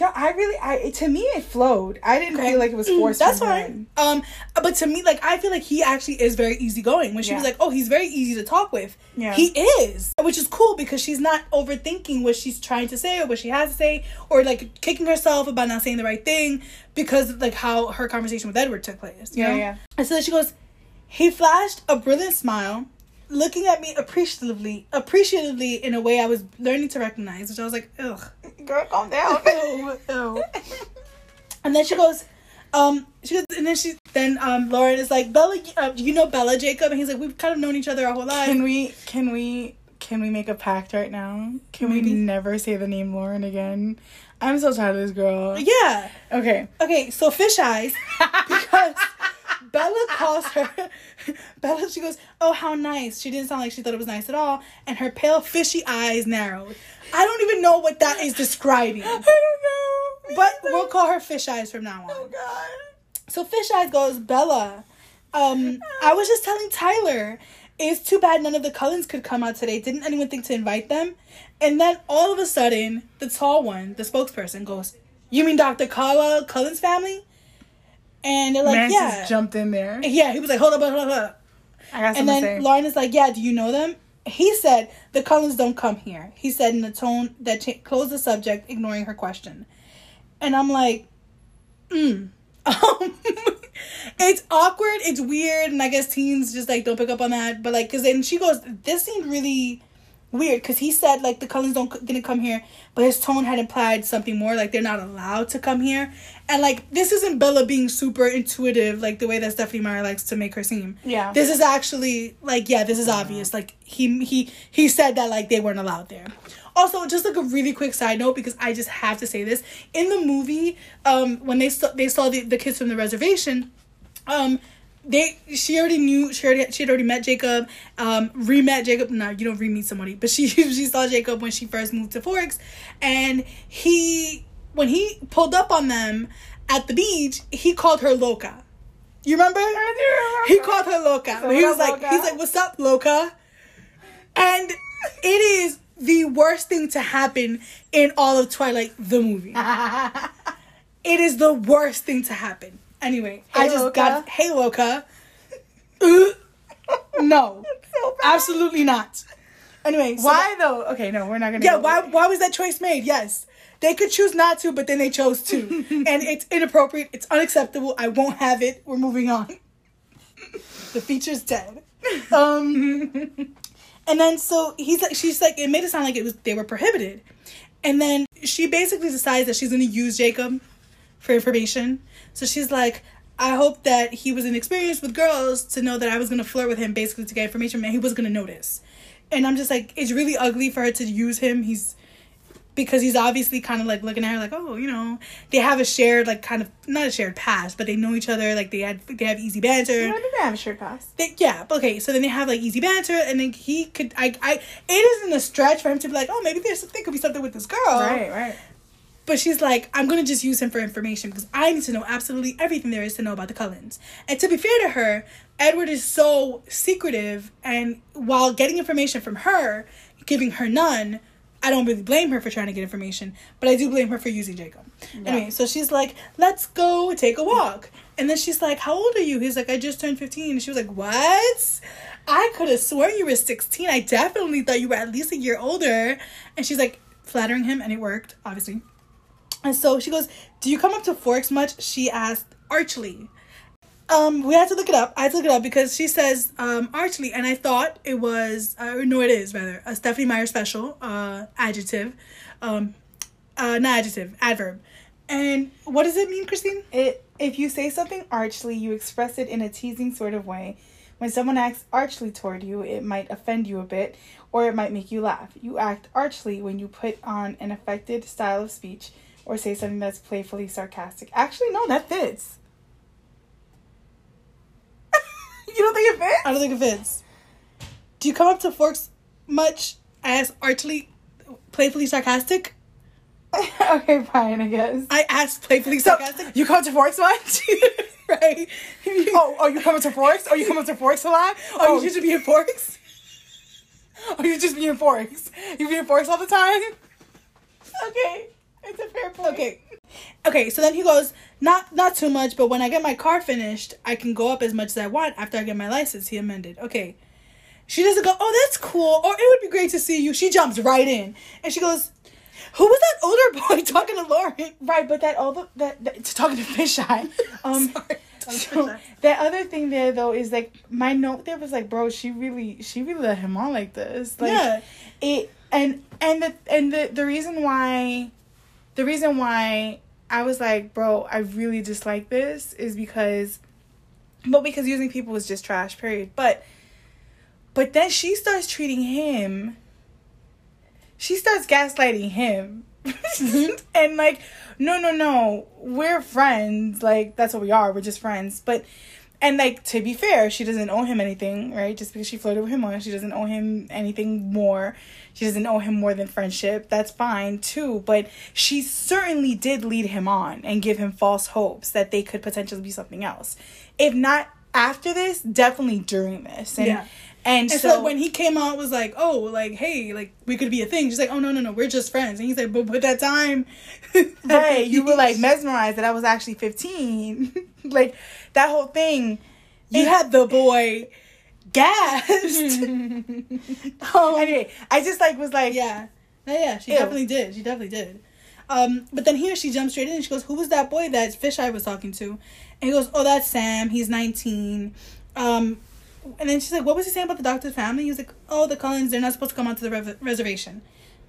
[SPEAKER 2] No, I really, I to me it flowed. I didn't
[SPEAKER 1] Okay.
[SPEAKER 2] feel like it was
[SPEAKER 1] Mm,
[SPEAKER 2] forced.
[SPEAKER 1] That's fine. Um, but to me, like I feel like he actually is very easygoing. When she was like, "Oh, he's very easy to talk with,"
[SPEAKER 2] Yeah.
[SPEAKER 1] he is, which is cool because she's not overthinking what she's trying to say or what she has to say, or like kicking herself about not saying the right thing because of, like how her conversation with Edward took place.
[SPEAKER 2] Yeah,
[SPEAKER 1] know?
[SPEAKER 2] yeah.
[SPEAKER 1] And so then she goes, he flashed a brilliant smile. Looking at me appreciatively, appreciatively in a way I was learning to recognize, which I was like, ugh,
[SPEAKER 2] Girl, calm down.
[SPEAKER 1] Ew, ew. And then she goes, um, she goes, and then she, then um, Lauren is like, Bella, uh, you know Bella Jacob, and he's like, we've kind of known each other our whole lives.
[SPEAKER 2] Can we? Can we? Can we make a pact right now? Can
[SPEAKER 1] Maybe.
[SPEAKER 2] we never say the name Lauren again? I'm so tired of this girl.
[SPEAKER 1] yeah.
[SPEAKER 2] Okay.
[SPEAKER 1] Okay, so fish eyes because Bella calls her. Bella, she goes, oh how nice. She didn't sound like she thought it was nice at all, and her pale fishy eyes narrowed. I don't even know what that is describing,
[SPEAKER 2] I don't know.
[SPEAKER 1] But we'll call her fish eyes from now on.
[SPEAKER 2] Oh God.
[SPEAKER 1] So Fish Eyes goes, Bella, um, I was just telling Tyler, it's too bad none of the Cullens could come out today. Didn't anyone think to invite them? And then all of a sudden, the tall one, the spokesperson, goes, You mean Dr. Carlisle Cullen's family? And they're like,
[SPEAKER 2] Mantis
[SPEAKER 1] Yeah.
[SPEAKER 2] jumped in there.
[SPEAKER 1] Yeah, he was like, Hold up, hold up, hold up.
[SPEAKER 2] I got
[SPEAKER 1] And
[SPEAKER 2] something
[SPEAKER 1] then
[SPEAKER 2] to say.
[SPEAKER 1] Lauren is like, Yeah, do you know them? He said, The Cullens don't come here. He said in a tone that cha- closed the subject, ignoring her question. And I'm like, mm. Um, it's awkward, it's weird, and I guess teens just like don't pick up on that. But like, cause then she goes, this seemed really weird because he said like the Cullens don't didn't come here, but his tone had implied something more, like they're not allowed to come here. And like, this isn't Bella being super intuitive, like the way that Stephenie Meyer likes to make her seem.
[SPEAKER 2] Yeah.
[SPEAKER 1] This is actually like, yeah, this is obvious. Like he he he said that like they weren't allowed there. Also, just like a really quick side note because I just have to say this in the movie, um, when they saw they saw the, the kids from the reservation, um, they she already knew she already she had already met Jacob, um, re-met Jacob. No, you don't re-meet somebody, but she she saw Jacob when she first moved to Forks, and he when he pulled up on them at the beach, he called her loca. You remember?
[SPEAKER 2] I
[SPEAKER 1] He
[SPEAKER 2] do remember.
[SPEAKER 1] He called her loca.
[SPEAKER 2] So
[SPEAKER 1] he was like,
[SPEAKER 2] loca?
[SPEAKER 1] he's like, "What's up, loca?" And it is the worst thing to happen in all of Twilight the movie. It is the worst thing to happen. Anyway, I just
[SPEAKER 2] Loca.
[SPEAKER 1] got hey loca. Uh, no,
[SPEAKER 2] So
[SPEAKER 1] absolutely not. Anyway, so
[SPEAKER 2] Why though? Okay, no, we're not gonna.
[SPEAKER 1] yeah,
[SPEAKER 2] go
[SPEAKER 1] why
[SPEAKER 2] there.
[SPEAKER 1] why was that choice made? Yes. They could choose not to, but then they chose to. and it's inappropriate. It's unacceptable. I won't have it. We're moving on. the feature's dead. Um and then so he's like she's like it made it sound like it was they were prohibited. And then she basically decides that she's gonna use Jacob for information. So she's like, I hope that he was inexperienced with girls to know that I was gonna flirt with him basically to get information and he was gonna notice. And I'm just like, it's really ugly for her to use him. He's because he's obviously kind of like looking at her like, oh, you know, they have a shared like kind of not a shared past, but they know each other. Like they had they have easy banter.
[SPEAKER 2] Know, didn't have a shirt past.
[SPEAKER 1] They, yeah, okay. So then they have like easy banter, and then he could I I it isn't a stretch for him to be like, oh, maybe there's there could be something with this girl.
[SPEAKER 2] Right, right.
[SPEAKER 1] But she's like, I'm gonna just use him for information because I need to know absolutely everything there is to know about the Cullens. And to be fair to her, Edward is so secretive, and while getting information from her, giving her none, I don't really blame her for trying to get information, but I do blame her for using Jacob. Anyway, so she's like, let's go take a walk. And then she's like, How old are you? He's like, I just turned 15. And she was like, What? I could have sworn you were 16. I definitely thought you were at least a year older. And she's like, flattering him, and it worked, obviously. And so she goes, Do you come up to Forks much? She asked Archly. Um, we had to look it up. I had to look it up because she says um Archly, and I thought it was uh, no, it is rather a Stephenie Meyer special, uh, adjective, um, uh, not adjective, adverb. And what does it mean, Christine?
[SPEAKER 2] It if you say something archly, you express it in a teasing sort of way. When someone acts archly toward you, it might offend you a bit, or it might make you laugh. You act archly when you put on an affected style of speech or say something that's playfully sarcastic. Actually, no, that fits. you don't think it fits?
[SPEAKER 1] I don't think it fits. Do you come up to Forks much? as archly, playfully sarcastic.
[SPEAKER 2] okay, fine, I guess.
[SPEAKER 1] I asked playfully
[SPEAKER 2] So
[SPEAKER 1] sarcastic.
[SPEAKER 2] you come to Forks much?
[SPEAKER 1] right?
[SPEAKER 2] oh, oh, you coming to Forks? Oh, you coming to Forks a lot?
[SPEAKER 1] Oh, you oh. should be in Forks?
[SPEAKER 2] oh, you just be in Forks. You be in Forks all the time. Okay, it's a fair point.
[SPEAKER 1] Okay. Okay, so then he goes, not not too much, but when I get my car finished, I can go up as much as I want after I get my license. He amended. Okay. She doesn't go, oh, that's cool, or it would be great to see you. She jumps right in. And she goes, who was that older boy talking to Lauren?
[SPEAKER 2] Right, but that other that, that talking to fisheye. Um,
[SPEAKER 1] Sorry.
[SPEAKER 2] so that other thing there though is like my note there was like, bro, she really she really let him on like this. Like
[SPEAKER 1] yeah.
[SPEAKER 2] it and and the and the the reason why the reason why I was like, bro, I really dislike this is because but because using people is just trash, period. But but then she starts treating him she starts gaslighting him. Mm-hmm. and like, no, no, no, we're friends. Like, that's what we are. We're just friends. But, and like, to be fair, she doesn't owe him anything, right? Just because she flirted with him once, she doesn't owe him anything more. She doesn't owe him more than friendship. That's fine too. But she certainly did lead him on and give him false hopes that they could potentially be something else. If not after this, definitely during this. And,
[SPEAKER 1] Yeah.
[SPEAKER 2] And,
[SPEAKER 1] And
[SPEAKER 2] so,
[SPEAKER 1] so, when he came out, was like, oh, like, hey, like, we could be a thing. She's like, oh, no, no, no, we're just friends. And he's like, but, but that time.
[SPEAKER 2] hey, you were like mesmerized that i was actually 15 like that whole thing
[SPEAKER 1] You had the boy gassed.
[SPEAKER 2] oh anyway i just like was like
[SPEAKER 1] yeah. No, yeah, she
[SPEAKER 2] Ew.
[SPEAKER 1] definitely did. She definitely did. Um, but then here she jumps straight in and she goes, Who was that boy that Fisheye was talking to? And he goes, Oh, that's Sam. He's 19. Um, and then she's like, What was he saying about the doctor's family? He was like, Oh, the Cullens, they're not supposed to come onto the rev- reservation.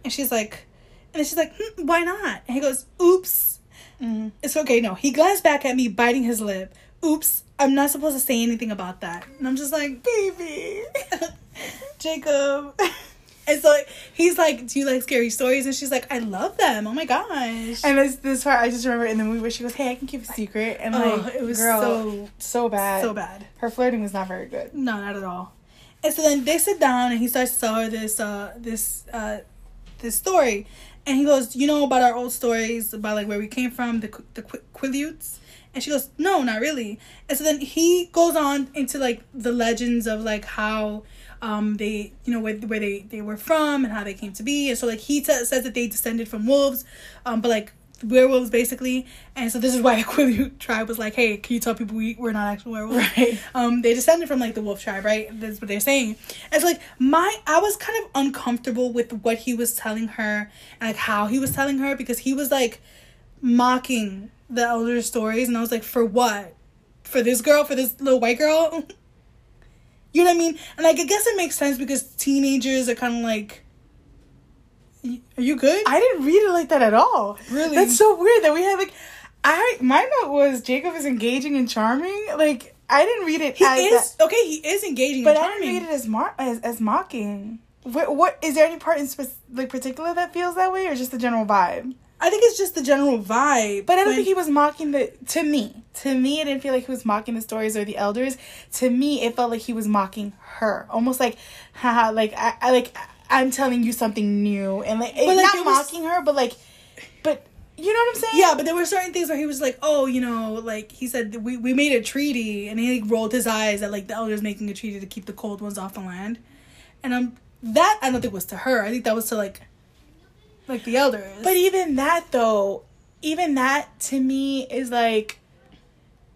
[SPEAKER 1] And she's like, And then she's like, hmm, Why not? And he goes, Oops.
[SPEAKER 2] mm.
[SPEAKER 1] It's okay. No. He glanced back at me, biting his lip. Oops. I'm not supposed to say anything about that. And I'm just like, Baby. Jacob. And so he's like, Do you like scary stories? And she's like, I love them. Oh my gosh.
[SPEAKER 2] and this this part i just remember in the movie where she goes hey i can keep a secret and
[SPEAKER 1] Oh,
[SPEAKER 2] like
[SPEAKER 1] it was
[SPEAKER 2] girl,
[SPEAKER 1] so
[SPEAKER 2] so bad
[SPEAKER 1] so bad.
[SPEAKER 2] her flirting was not very good
[SPEAKER 1] No, not at all. And so then they sit down and he starts to tell her this uh this uh this story. And he goes, You know about our old stories about like where we came from, the the Qu- Quileutes? And she goes, No, not really. And so then he goes on into like the legends of like how um they you know where, where they they were from and how they came to be. And so like he t- says that they descended from wolves um but like werewolves basically. And so this is why the Quileute tribe was like hey can you tell people we, we're not actual werewolves?
[SPEAKER 2] Right.
[SPEAKER 1] um they descended from like the wolf tribe right? That's what they're saying. And so like my i was kind of uncomfortable with what he was telling her and like how he was telling her because he was like mocking the elder stories and i was like for what? For this girl? For this little white girl? You know what i mean? And like i guess it makes sense because teenagers are kind of like are you good?
[SPEAKER 2] I didn't read it like that at all.
[SPEAKER 1] Really?
[SPEAKER 2] that's so weird that we had like i my note was jacob is engaging and charming. Like i didn't read it
[SPEAKER 1] he
[SPEAKER 2] as
[SPEAKER 1] is
[SPEAKER 2] that-
[SPEAKER 1] okay he is engaging
[SPEAKER 2] But I didn't read it as mar- as, as mocking. What, what is there any part in spec- like particular that feels that way, or just the general vibe?
[SPEAKER 1] I think it's just the general vibe
[SPEAKER 2] But I don't
[SPEAKER 1] when-
[SPEAKER 2] think he was mocking the. To me, to me, it didn't feel like he was mocking the stories or the elders. To me, it felt like he was mocking her, almost like, haha, like I, I like I'm telling you something new, and like,
[SPEAKER 1] like,
[SPEAKER 2] not
[SPEAKER 1] it was-
[SPEAKER 2] mocking her, but like, but you know what I'm saying?
[SPEAKER 1] Yeah, but there were certain things where he was like, "Oh, you know, like he said we we made a treaty," and he like, rolled his eyes at like the elders making a treaty to keep the cold ones off the land, and um, that I don't think was to her. I think that was to like, like the elders.
[SPEAKER 2] But even that though, even that to me is like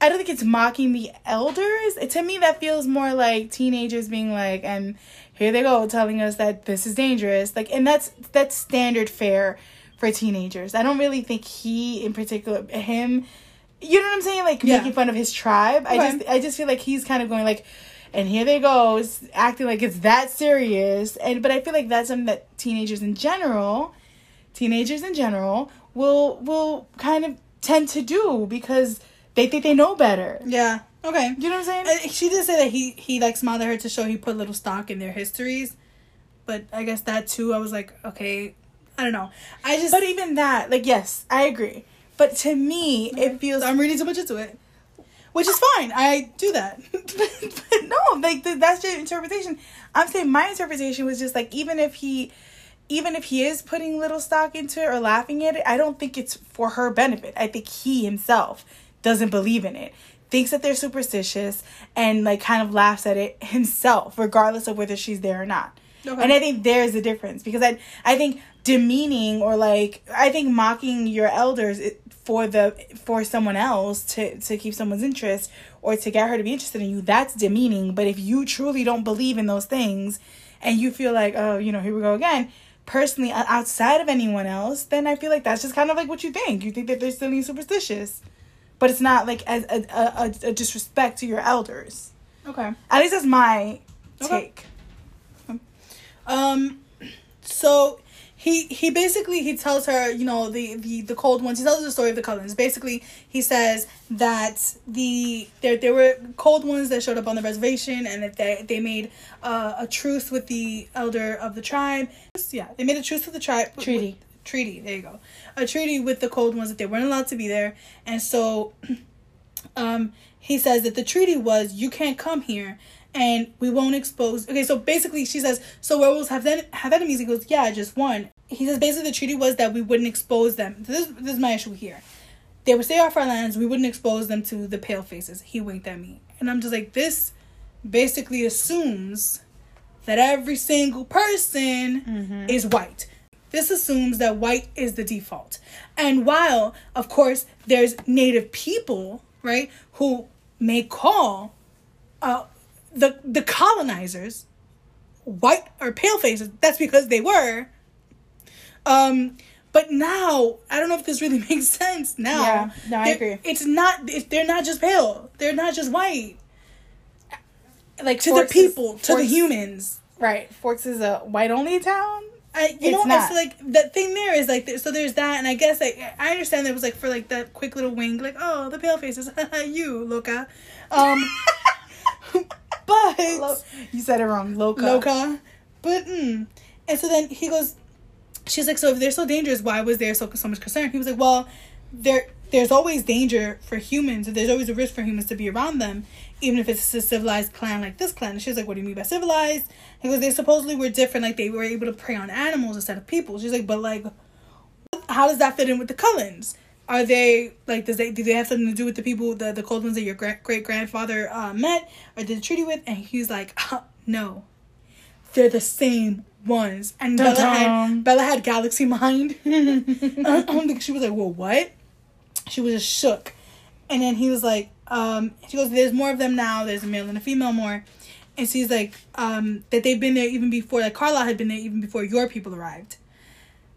[SPEAKER 2] I don't think it's mocking the elders. It, To me that feels more like teenagers being like and here they go telling us that this is dangerous. Like and that's that's standard fare for teenagers. I don't really think he in particular him you know what I'm saying? Like
[SPEAKER 1] Yeah.
[SPEAKER 2] making fun of his tribe. I just I just feel like he's kind of going like and here they go, acting like it's that serious. And but I feel like that's something that teenagers in general, teenagers in general, will will kind of tend to do because they think they know better.
[SPEAKER 1] yeah, okay.
[SPEAKER 2] You know what I'm saying?
[SPEAKER 1] Uh, She did say that he he like smiled at her to show he put little stock in their histories, but I guess that too. I was like, okay, I don't know. I just
[SPEAKER 2] But even that, like, yes, I agree. But to me, it feels.
[SPEAKER 1] I'm reading too much into it, which is fine. I do that.
[SPEAKER 2] but no, like th- that's your interpretation. I'm saying my interpretation was just like even if he, even if he is putting little stock into it or laughing at it, I don't think it's for her benefit. I think he himself doesn't believe in it. Thinks that they're superstitious and like kind of laughs at it himself, regardless of whether she's there or not.
[SPEAKER 1] Okay.
[SPEAKER 2] And I think there's a difference because I I think demeaning or like I think mocking your elders for the for someone else to to keep someone's interest or to get her to be interested in you that's demeaning. But if you truly don't believe in those things and you feel like oh you know here we go again personally outside of anyone else then I feel like that's just kind of like what you think you think that they're still being superstitious, but it's not like as a, a, a, a disrespect to your elders.
[SPEAKER 1] Okay.
[SPEAKER 2] At least that's my
[SPEAKER 1] Okay.
[SPEAKER 2] take.
[SPEAKER 1] Um, so he he basically he tells her you know the the the cold ones. He tells her the story of the Cullens. Basically, he says that the there there were cold ones that showed up on the reservation, and that they they made uh, a truce with the elder of the tribe. Yeah, they made a truce with the tribe.
[SPEAKER 2] Treaty.
[SPEAKER 1] treaty. There you go. A treaty with the cold ones that they weren't allowed to be there, and so um, he says that the treaty was you can't come here and we won't expose. Okay, so basically she says, so werewolves have then have enemies. He goes, yeah, just one. He says basically the treaty was that we wouldn't expose them. This this is my issue here. They would stay off our lands. We wouldn't expose them to the pale faces. He winked at me, and I'm just like, this basically assumes that every single person is white. This assumes that white is the default. And while, of course, there's native people, right, who may call uh, the the colonizers white or pale faces, that's because they were. Um, but now I don't know if this really makes sense. Now,
[SPEAKER 2] Yeah, no, I agree.
[SPEAKER 1] It's not. It, they're not just pale. They're not just white. Like to
[SPEAKER 2] Forks
[SPEAKER 1] the
[SPEAKER 2] is-
[SPEAKER 1] people, to the humans.
[SPEAKER 2] Right. Forks is a white only town.
[SPEAKER 1] I, you
[SPEAKER 2] It's
[SPEAKER 1] know,
[SPEAKER 2] not.
[SPEAKER 1] it's like the thing there is like so there's that, and I guess like I understand that it was like for like that quick little wink, like oh the pale faces, you Loca, um, but
[SPEAKER 2] Lo- you said it wrong. Loca.
[SPEAKER 1] Loca, but mm. and so then he goes, she's like, so if they're so dangerous, why was there so so much concern? He was like, well, there there's always danger for humans, and there's always a risk for humans to be around them, even if it's a civilized clan like this clan. And she's like, what do you mean by civilized? He goes, they supposedly were different, like they were able to prey on animals instead of people. She's like, but like, how does that fit in with the Cullens? Are they like does they do they have something to do with the people the the cold ones that your great great grandfather uh, met or did a treaty with? And he's like, uh, no, they're the same ones. And Bella
[SPEAKER 2] Dun-dun.
[SPEAKER 1] had Bella had galaxy mind. I don't think she was like, well, what? She was just shook. And then he was like, um, she goes, there's more of them now. There's a male and a female more. And she's like, um, that they've been there even before, like Carlisle had been there even before your people arrived.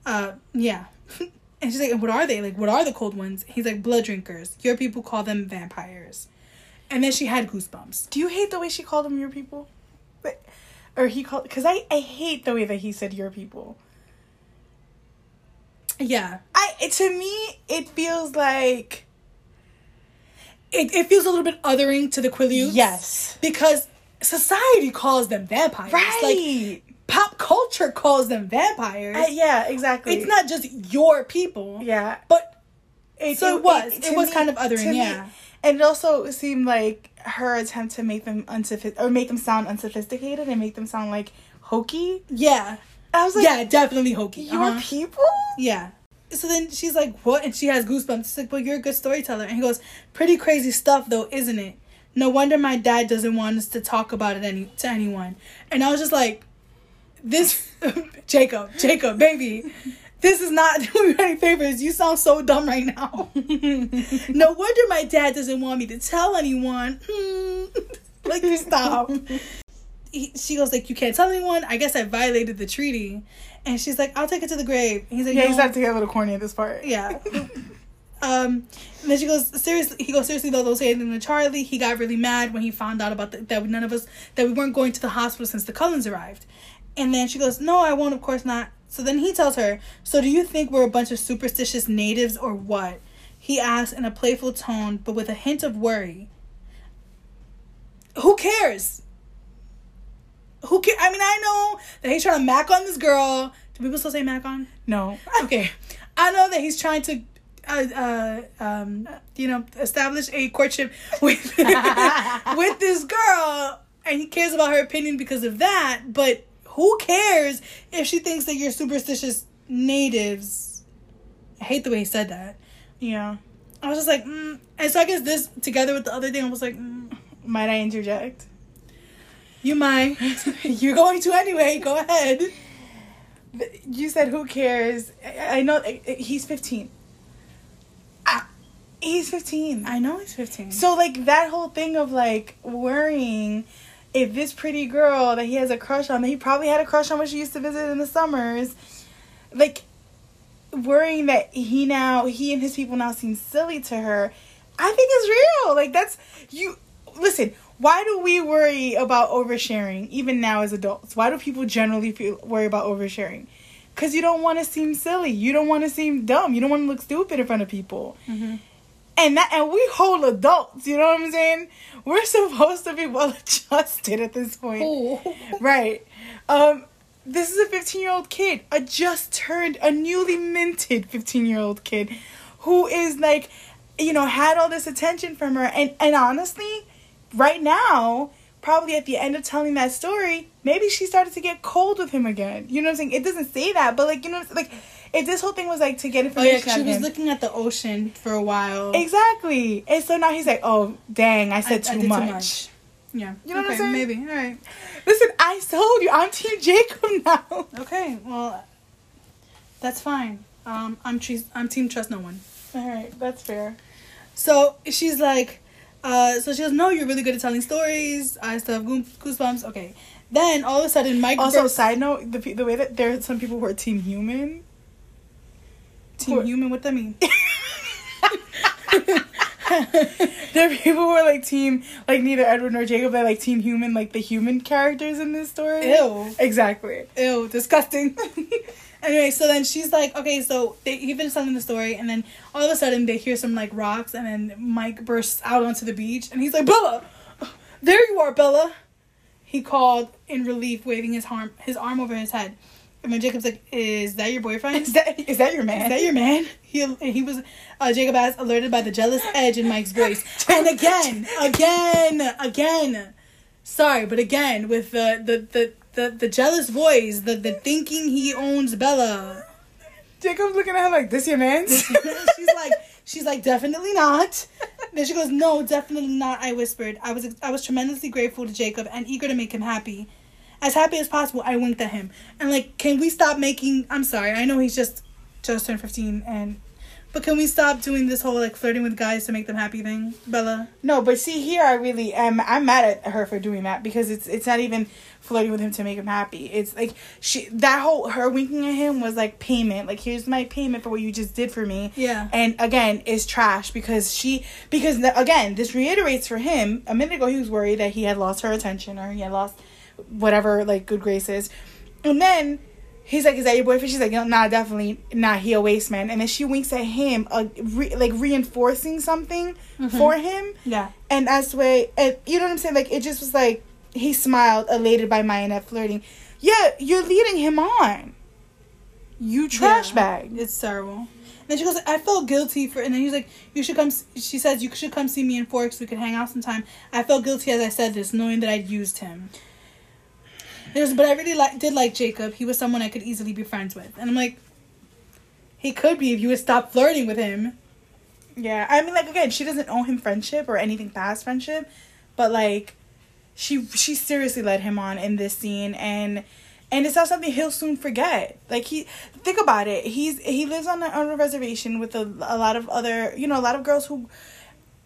[SPEAKER 1] Uh, yeah. and she's like, and what are they? Like, what are the cold ones? He's like, blood drinkers. Your people call them vampires. And then she had goosebumps.
[SPEAKER 2] Do you hate the way she called them your people? But, or he called because I I hate the way that he said your people.
[SPEAKER 1] Yeah.
[SPEAKER 2] I to me it feels like
[SPEAKER 1] It, it feels a little bit othering to the Quileutes.
[SPEAKER 2] yes,
[SPEAKER 1] Because society calls them vampires.
[SPEAKER 2] Right.
[SPEAKER 1] pop culture calls them vampires.
[SPEAKER 2] I- yeah, exactly.
[SPEAKER 1] it's not just your people.
[SPEAKER 2] Yeah,
[SPEAKER 1] But So it was. It
[SPEAKER 2] to
[SPEAKER 1] was kind of othering,
[SPEAKER 2] to me-
[SPEAKER 1] yeah.
[SPEAKER 2] and it also seemed like her attempt to make them unsophisticated or make them sound unsophisticated and make them sound like hokey.
[SPEAKER 1] yeah.
[SPEAKER 2] I was like,
[SPEAKER 1] yeah, definitely hokey.
[SPEAKER 2] your
[SPEAKER 1] uh-huh.
[SPEAKER 2] people.
[SPEAKER 1] Yeah. So then she's like, "What?" And she has goosebumps. She's like, "Well, you're a good storyteller." And he goes, "Pretty crazy stuff, though, isn't it? No wonder my dad doesn't want us to talk about it any to anyone." And I was just like, "This, Jacob, Jacob, baby, this is not doing me any favors. You sound so dumb right now. no wonder my dad doesn't want me to tell anyone. Hmm. like, stop." he, she goes like, "You can't tell anyone." I guess I violated the treaty, and she's like, "I'll take it to the grave." And he's like,
[SPEAKER 2] Yeah, he
[SPEAKER 1] "No."
[SPEAKER 2] started to get a little corny at this part.
[SPEAKER 1] Yeah. um, and then she goes, seriously, he goes, seriously though, those saying to Charlie, he got really mad when he found out about the, that none of us, that we weren't going to the hospital since the Cullens arrived. And then she goes, no, I won't, of course not. So then he tells her, so do you think we're a bunch of superstitious natives or what? He asks in a playful tone, but with a hint of worry. Who cares? Who care? I mean, I know that he's trying to mac on this girl. Do people still say mac on?
[SPEAKER 2] No.
[SPEAKER 1] okay i know that he's trying to uh, uh um you know establish a courtship with with this girl and he cares about her opinion because of that but who cares if she thinks that you're superstitious natives? I hate the way he said that.
[SPEAKER 2] Yeah.
[SPEAKER 1] I was just like, mm. and so I guess this together with the other thing, I was like, mm,
[SPEAKER 2] Might I interject?
[SPEAKER 1] you might.
[SPEAKER 2] You're going to anyway. Go ahead. You said who cares? I know he's 15. Ah, He's 15.
[SPEAKER 1] I know he's 15.
[SPEAKER 2] So like that whole thing of like worrying if this pretty girl that he has a crush on that he probably had a crush on when she used to visit in the summers, like worrying that he now he and his people now seem silly to her, I think is real. Like that's you listen, why do we worry about oversharing even now as adults? Why do people generally feel worry about oversharing? Cuz you don't want to seem silly. You don't want to seem dumb. You don't want to look stupid in front of people
[SPEAKER 1] Mhm.
[SPEAKER 2] And that and we whole adults you know what i'm saying? We're supposed to be well adjusted at this point.
[SPEAKER 1] Oh.
[SPEAKER 2] right. Um this is a 15 year old kid a just turned a newly minted 15 year old kid who is like you know had all this attention from her. And and honestly right now probably at the end of telling that story maybe she started to get cold with him again. You know what i'm saying? It doesn't say that but like you know like if this whole thing was like to get
[SPEAKER 1] Oh
[SPEAKER 2] information
[SPEAKER 1] yeah, 'cause
[SPEAKER 2] out
[SPEAKER 1] she was
[SPEAKER 2] him,
[SPEAKER 1] looking at the ocean for a while.
[SPEAKER 2] Exactly. And so now he's like, oh, dang, I said
[SPEAKER 1] I
[SPEAKER 2] too,
[SPEAKER 1] did
[SPEAKER 2] much.
[SPEAKER 1] Yeah.
[SPEAKER 2] You know what I'm saying?
[SPEAKER 1] Maybe. All right.
[SPEAKER 2] Listen, I told you, I'm Team Jacob now.
[SPEAKER 1] Okay. Well, that's fine. Um, I'm cheese. I'm team trust no one.
[SPEAKER 2] All right, that's fair.
[SPEAKER 1] So she's like, uh, so she goes, no, you're really good at telling stories. I still have goose- goosebumps. Okay. Then all of a sudden, Mike.
[SPEAKER 2] Also, side note, the, the way that there are some people who are Team Human.
[SPEAKER 1] Team human. What that mean?
[SPEAKER 2] there are people who are like Team, like neither Edward nor Jacob, they're like Team Human, like the human characters in this story.
[SPEAKER 1] Ew.
[SPEAKER 2] Exactly.
[SPEAKER 1] Ew, disgusting. anyway, so then she's like, okay, so they he finished telling the story, and then all of a sudden they hear some like rocks, and then Mike bursts out onto the beach, and he's like, Bella, there you are, Bella. He called in relief, waving his arm his arm over his head, and then Jacob's like, is that your boyfriend?
[SPEAKER 2] Is that is that your man?
[SPEAKER 1] Is that your man? He he was uh, Jacob asked, alerted by the jealous edge in Mike's voice, and again, again, again. Sorry, but again with the the the the, the jealous voice, the the thinking he owns Bella.
[SPEAKER 2] Jacob's looking at her like, this your man?
[SPEAKER 1] she's like, she's like, definitely not. Then she goes, no, definitely not. I whispered. I was I was tremendously grateful to Jacob and eager to make him happy, as happy as possible. I winked at him and like, can we stop making? I'm sorry, I know he's just just turned 15 and. But can we stop doing this whole like flirting with guys to make them happy thing, Bella?
[SPEAKER 2] No, but see here, I really am. I'm mad at her for doing that because it's it's not even flirting with him to make him happy. It's like she that whole her winking at him was like payment. Like here's my payment for what you just did for me.
[SPEAKER 1] Yeah.
[SPEAKER 2] And again, it's trash because she because again this reiterates for him. A minute ago he was worried that he had lost her attention or he had lost whatever like good graces, and then. He's like, is that your boyfriend? She's like, no, nah, definitely not. He a waste man. And then she winks at him, uh, re- like reinforcing something for him.
[SPEAKER 1] Yeah.
[SPEAKER 2] And that's the way, and you know what I'm saying? Like, it just was like, he smiled, elated by my flirting. Yeah, you're leading him on. You trash
[SPEAKER 1] Yeah.
[SPEAKER 2] bag.
[SPEAKER 1] It's terrible. And then she goes, I felt guilty for, and then he's like, you should come. She says you should come see me in Forks. We could hang out sometime. I felt guilty as I said this, knowing that I'd used him. There's, but I really like did like Jacob. He was someone I could easily be friends with, and I'm like, he could be if you would stop flirting with him.
[SPEAKER 2] Yeah, I mean, like, again, she doesn't owe him friendship or anything past friendship, but, like, she she seriously led him on in this scene, and and it's not something he'll soon forget. Like, he, think about it, he's he lives on a, on a reservation with a, a lot of other, you know, a lot of girls who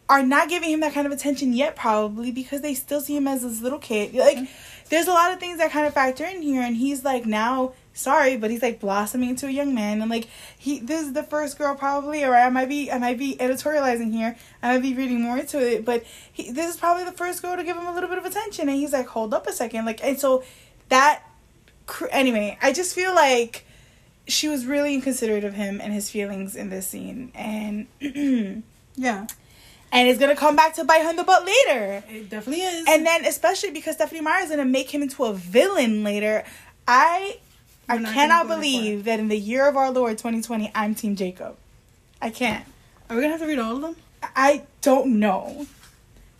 [SPEAKER 2] are not giving him that kind of attention yet, probably because they still see him as this little kid. Like, mm-hmm. there's a lot of things that kind of factor in here, and he's like now sorry, but he's like blossoming into a young man, and like he this is the first girl probably, or I might be I might be editorializing here, I might be reading more into it, but he this is probably the first girl to give him a little bit of attention, and he's like hold up a second, like and so that anyway, I just feel like she was really inconsiderate of him and his feelings in this scene, and.
[SPEAKER 1] Yeah,
[SPEAKER 2] And it's gonna come back to bite her in the butt later.
[SPEAKER 1] it definitely is.
[SPEAKER 2] And then especially because Stephenie Meyer is gonna make him into a villain later. I I
[SPEAKER 1] We're not
[SPEAKER 2] cannot believe that in the year of our Lord 2020, I'm Team Jacob. I can't.
[SPEAKER 1] are we gonna have to read all of them?
[SPEAKER 2] I don't know.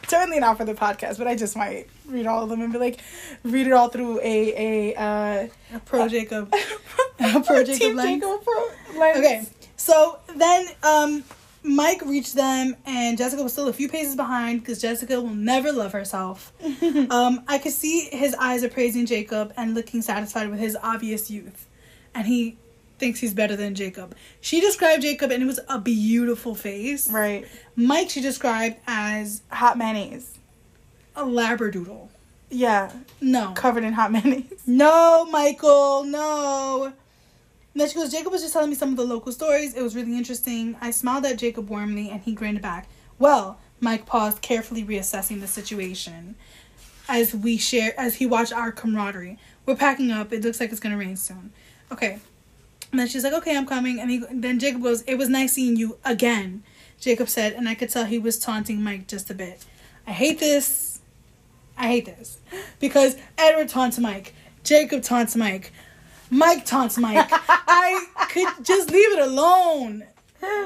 [SPEAKER 2] Certainly not for the podcast, but I just might read all of them and be like, read it all through a a uh,
[SPEAKER 1] A pro Jacob.
[SPEAKER 2] a
[SPEAKER 1] pro Jacob
[SPEAKER 2] Team. Jacob pro lens.
[SPEAKER 1] Okay, so then um, Mike reached them, and Jessica was still a few paces behind because Jessica will never love herself. um, I could see his eyes appraising Jacob and looking satisfied with his obvious youth, and he thinks he's better than Jacob. She described Jacob, and it was a beautiful face.
[SPEAKER 2] Right.
[SPEAKER 1] Mike she described as
[SPEAKER 2] Hot mayonnaise.
[SPEAKER 1] a labradoodle.
[SPEAKER 2] Yeah.
[SPEAKER 1] No,
[SPEAKER 2] Covered in hot mayonnaise.
[SPEAKER 1] no, Michael, no. And then she goes, Jacob was just telling me some of the local stories. It was really interesting. I smiled at Jacob warmly and he grinned back. Well, Mike paused, carefully reassessing the situation as we share as he watched our camaraderie. We're packing up. It looks like it's gonna rain soon. Okay. And then she's like, Okay, I'm coming. And he, then Jacob goes, It was nice seeing you again. Jacob said, and I could tell he was taunting Mike just a bit. I hate this. I hate this. Because Edward taunts Mike. Jacob taunts Mike. Mike taunts Mike. I could just leave it alone.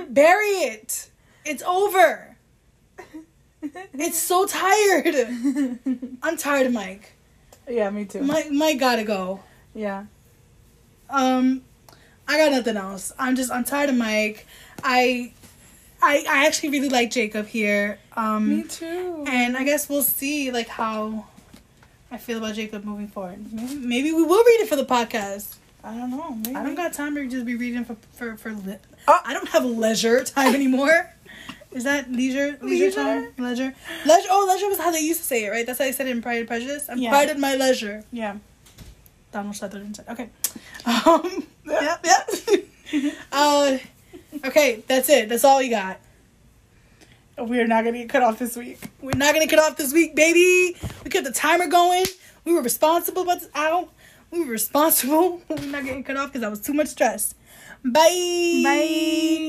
[SPEAKER 1] Bury it. It's over. It's so tired. I'm tired of Mike.
[SPEAKER 2] Yeah, me too.
[SPEAKER 1] Mike Mike gotta go.
[SPEAKER 2] yeah.
[SPEAKER 1] Um I got nothing else. I'm just I'm tired of Mike. I I I actually really like Jacob here. Um
[SPEAKER 2] Me too.
[SPEAKER 1] and I guess we'll see like how I feel about Jacob moving forward. Maybe, maybe we will read it for the podcast.
[SPEAKER 2] I don't know. Maybe.
[SPEAKER 1] I don't got time to just be reading for for for. Li-
[SPEAKER 2] Oh.
[SPEAKER 1] I don't have leisure time anymore. Is that leisure? Leisure,
[SPEAKER 2] Leisure?
[SPEAKER 1] time? Leisure? Leisure? Oh, leisure was how they used to say it, right? That's how they said it in Pride and Prejudice. I'm
[SPEAKER 2] Yeah.
[SPEAKER 1] pride of my leisure.
[SPEAKER 2] Yeah.
[SPEAKER 1] Donald Sutherland said. Okay. Um. yep. Yep. uh. Okay. That's it. That's all we got.
[SPEAKER 2] We're not gonna get cut off this week.
[SPEAKER 1] We're not gonna cut off this week, baby. We kept the timer going. We were responsible about this. Ow. We were responsible. We're not getting cut off because I was too much stressed. Bye.
[SPEAKER 2] Bye.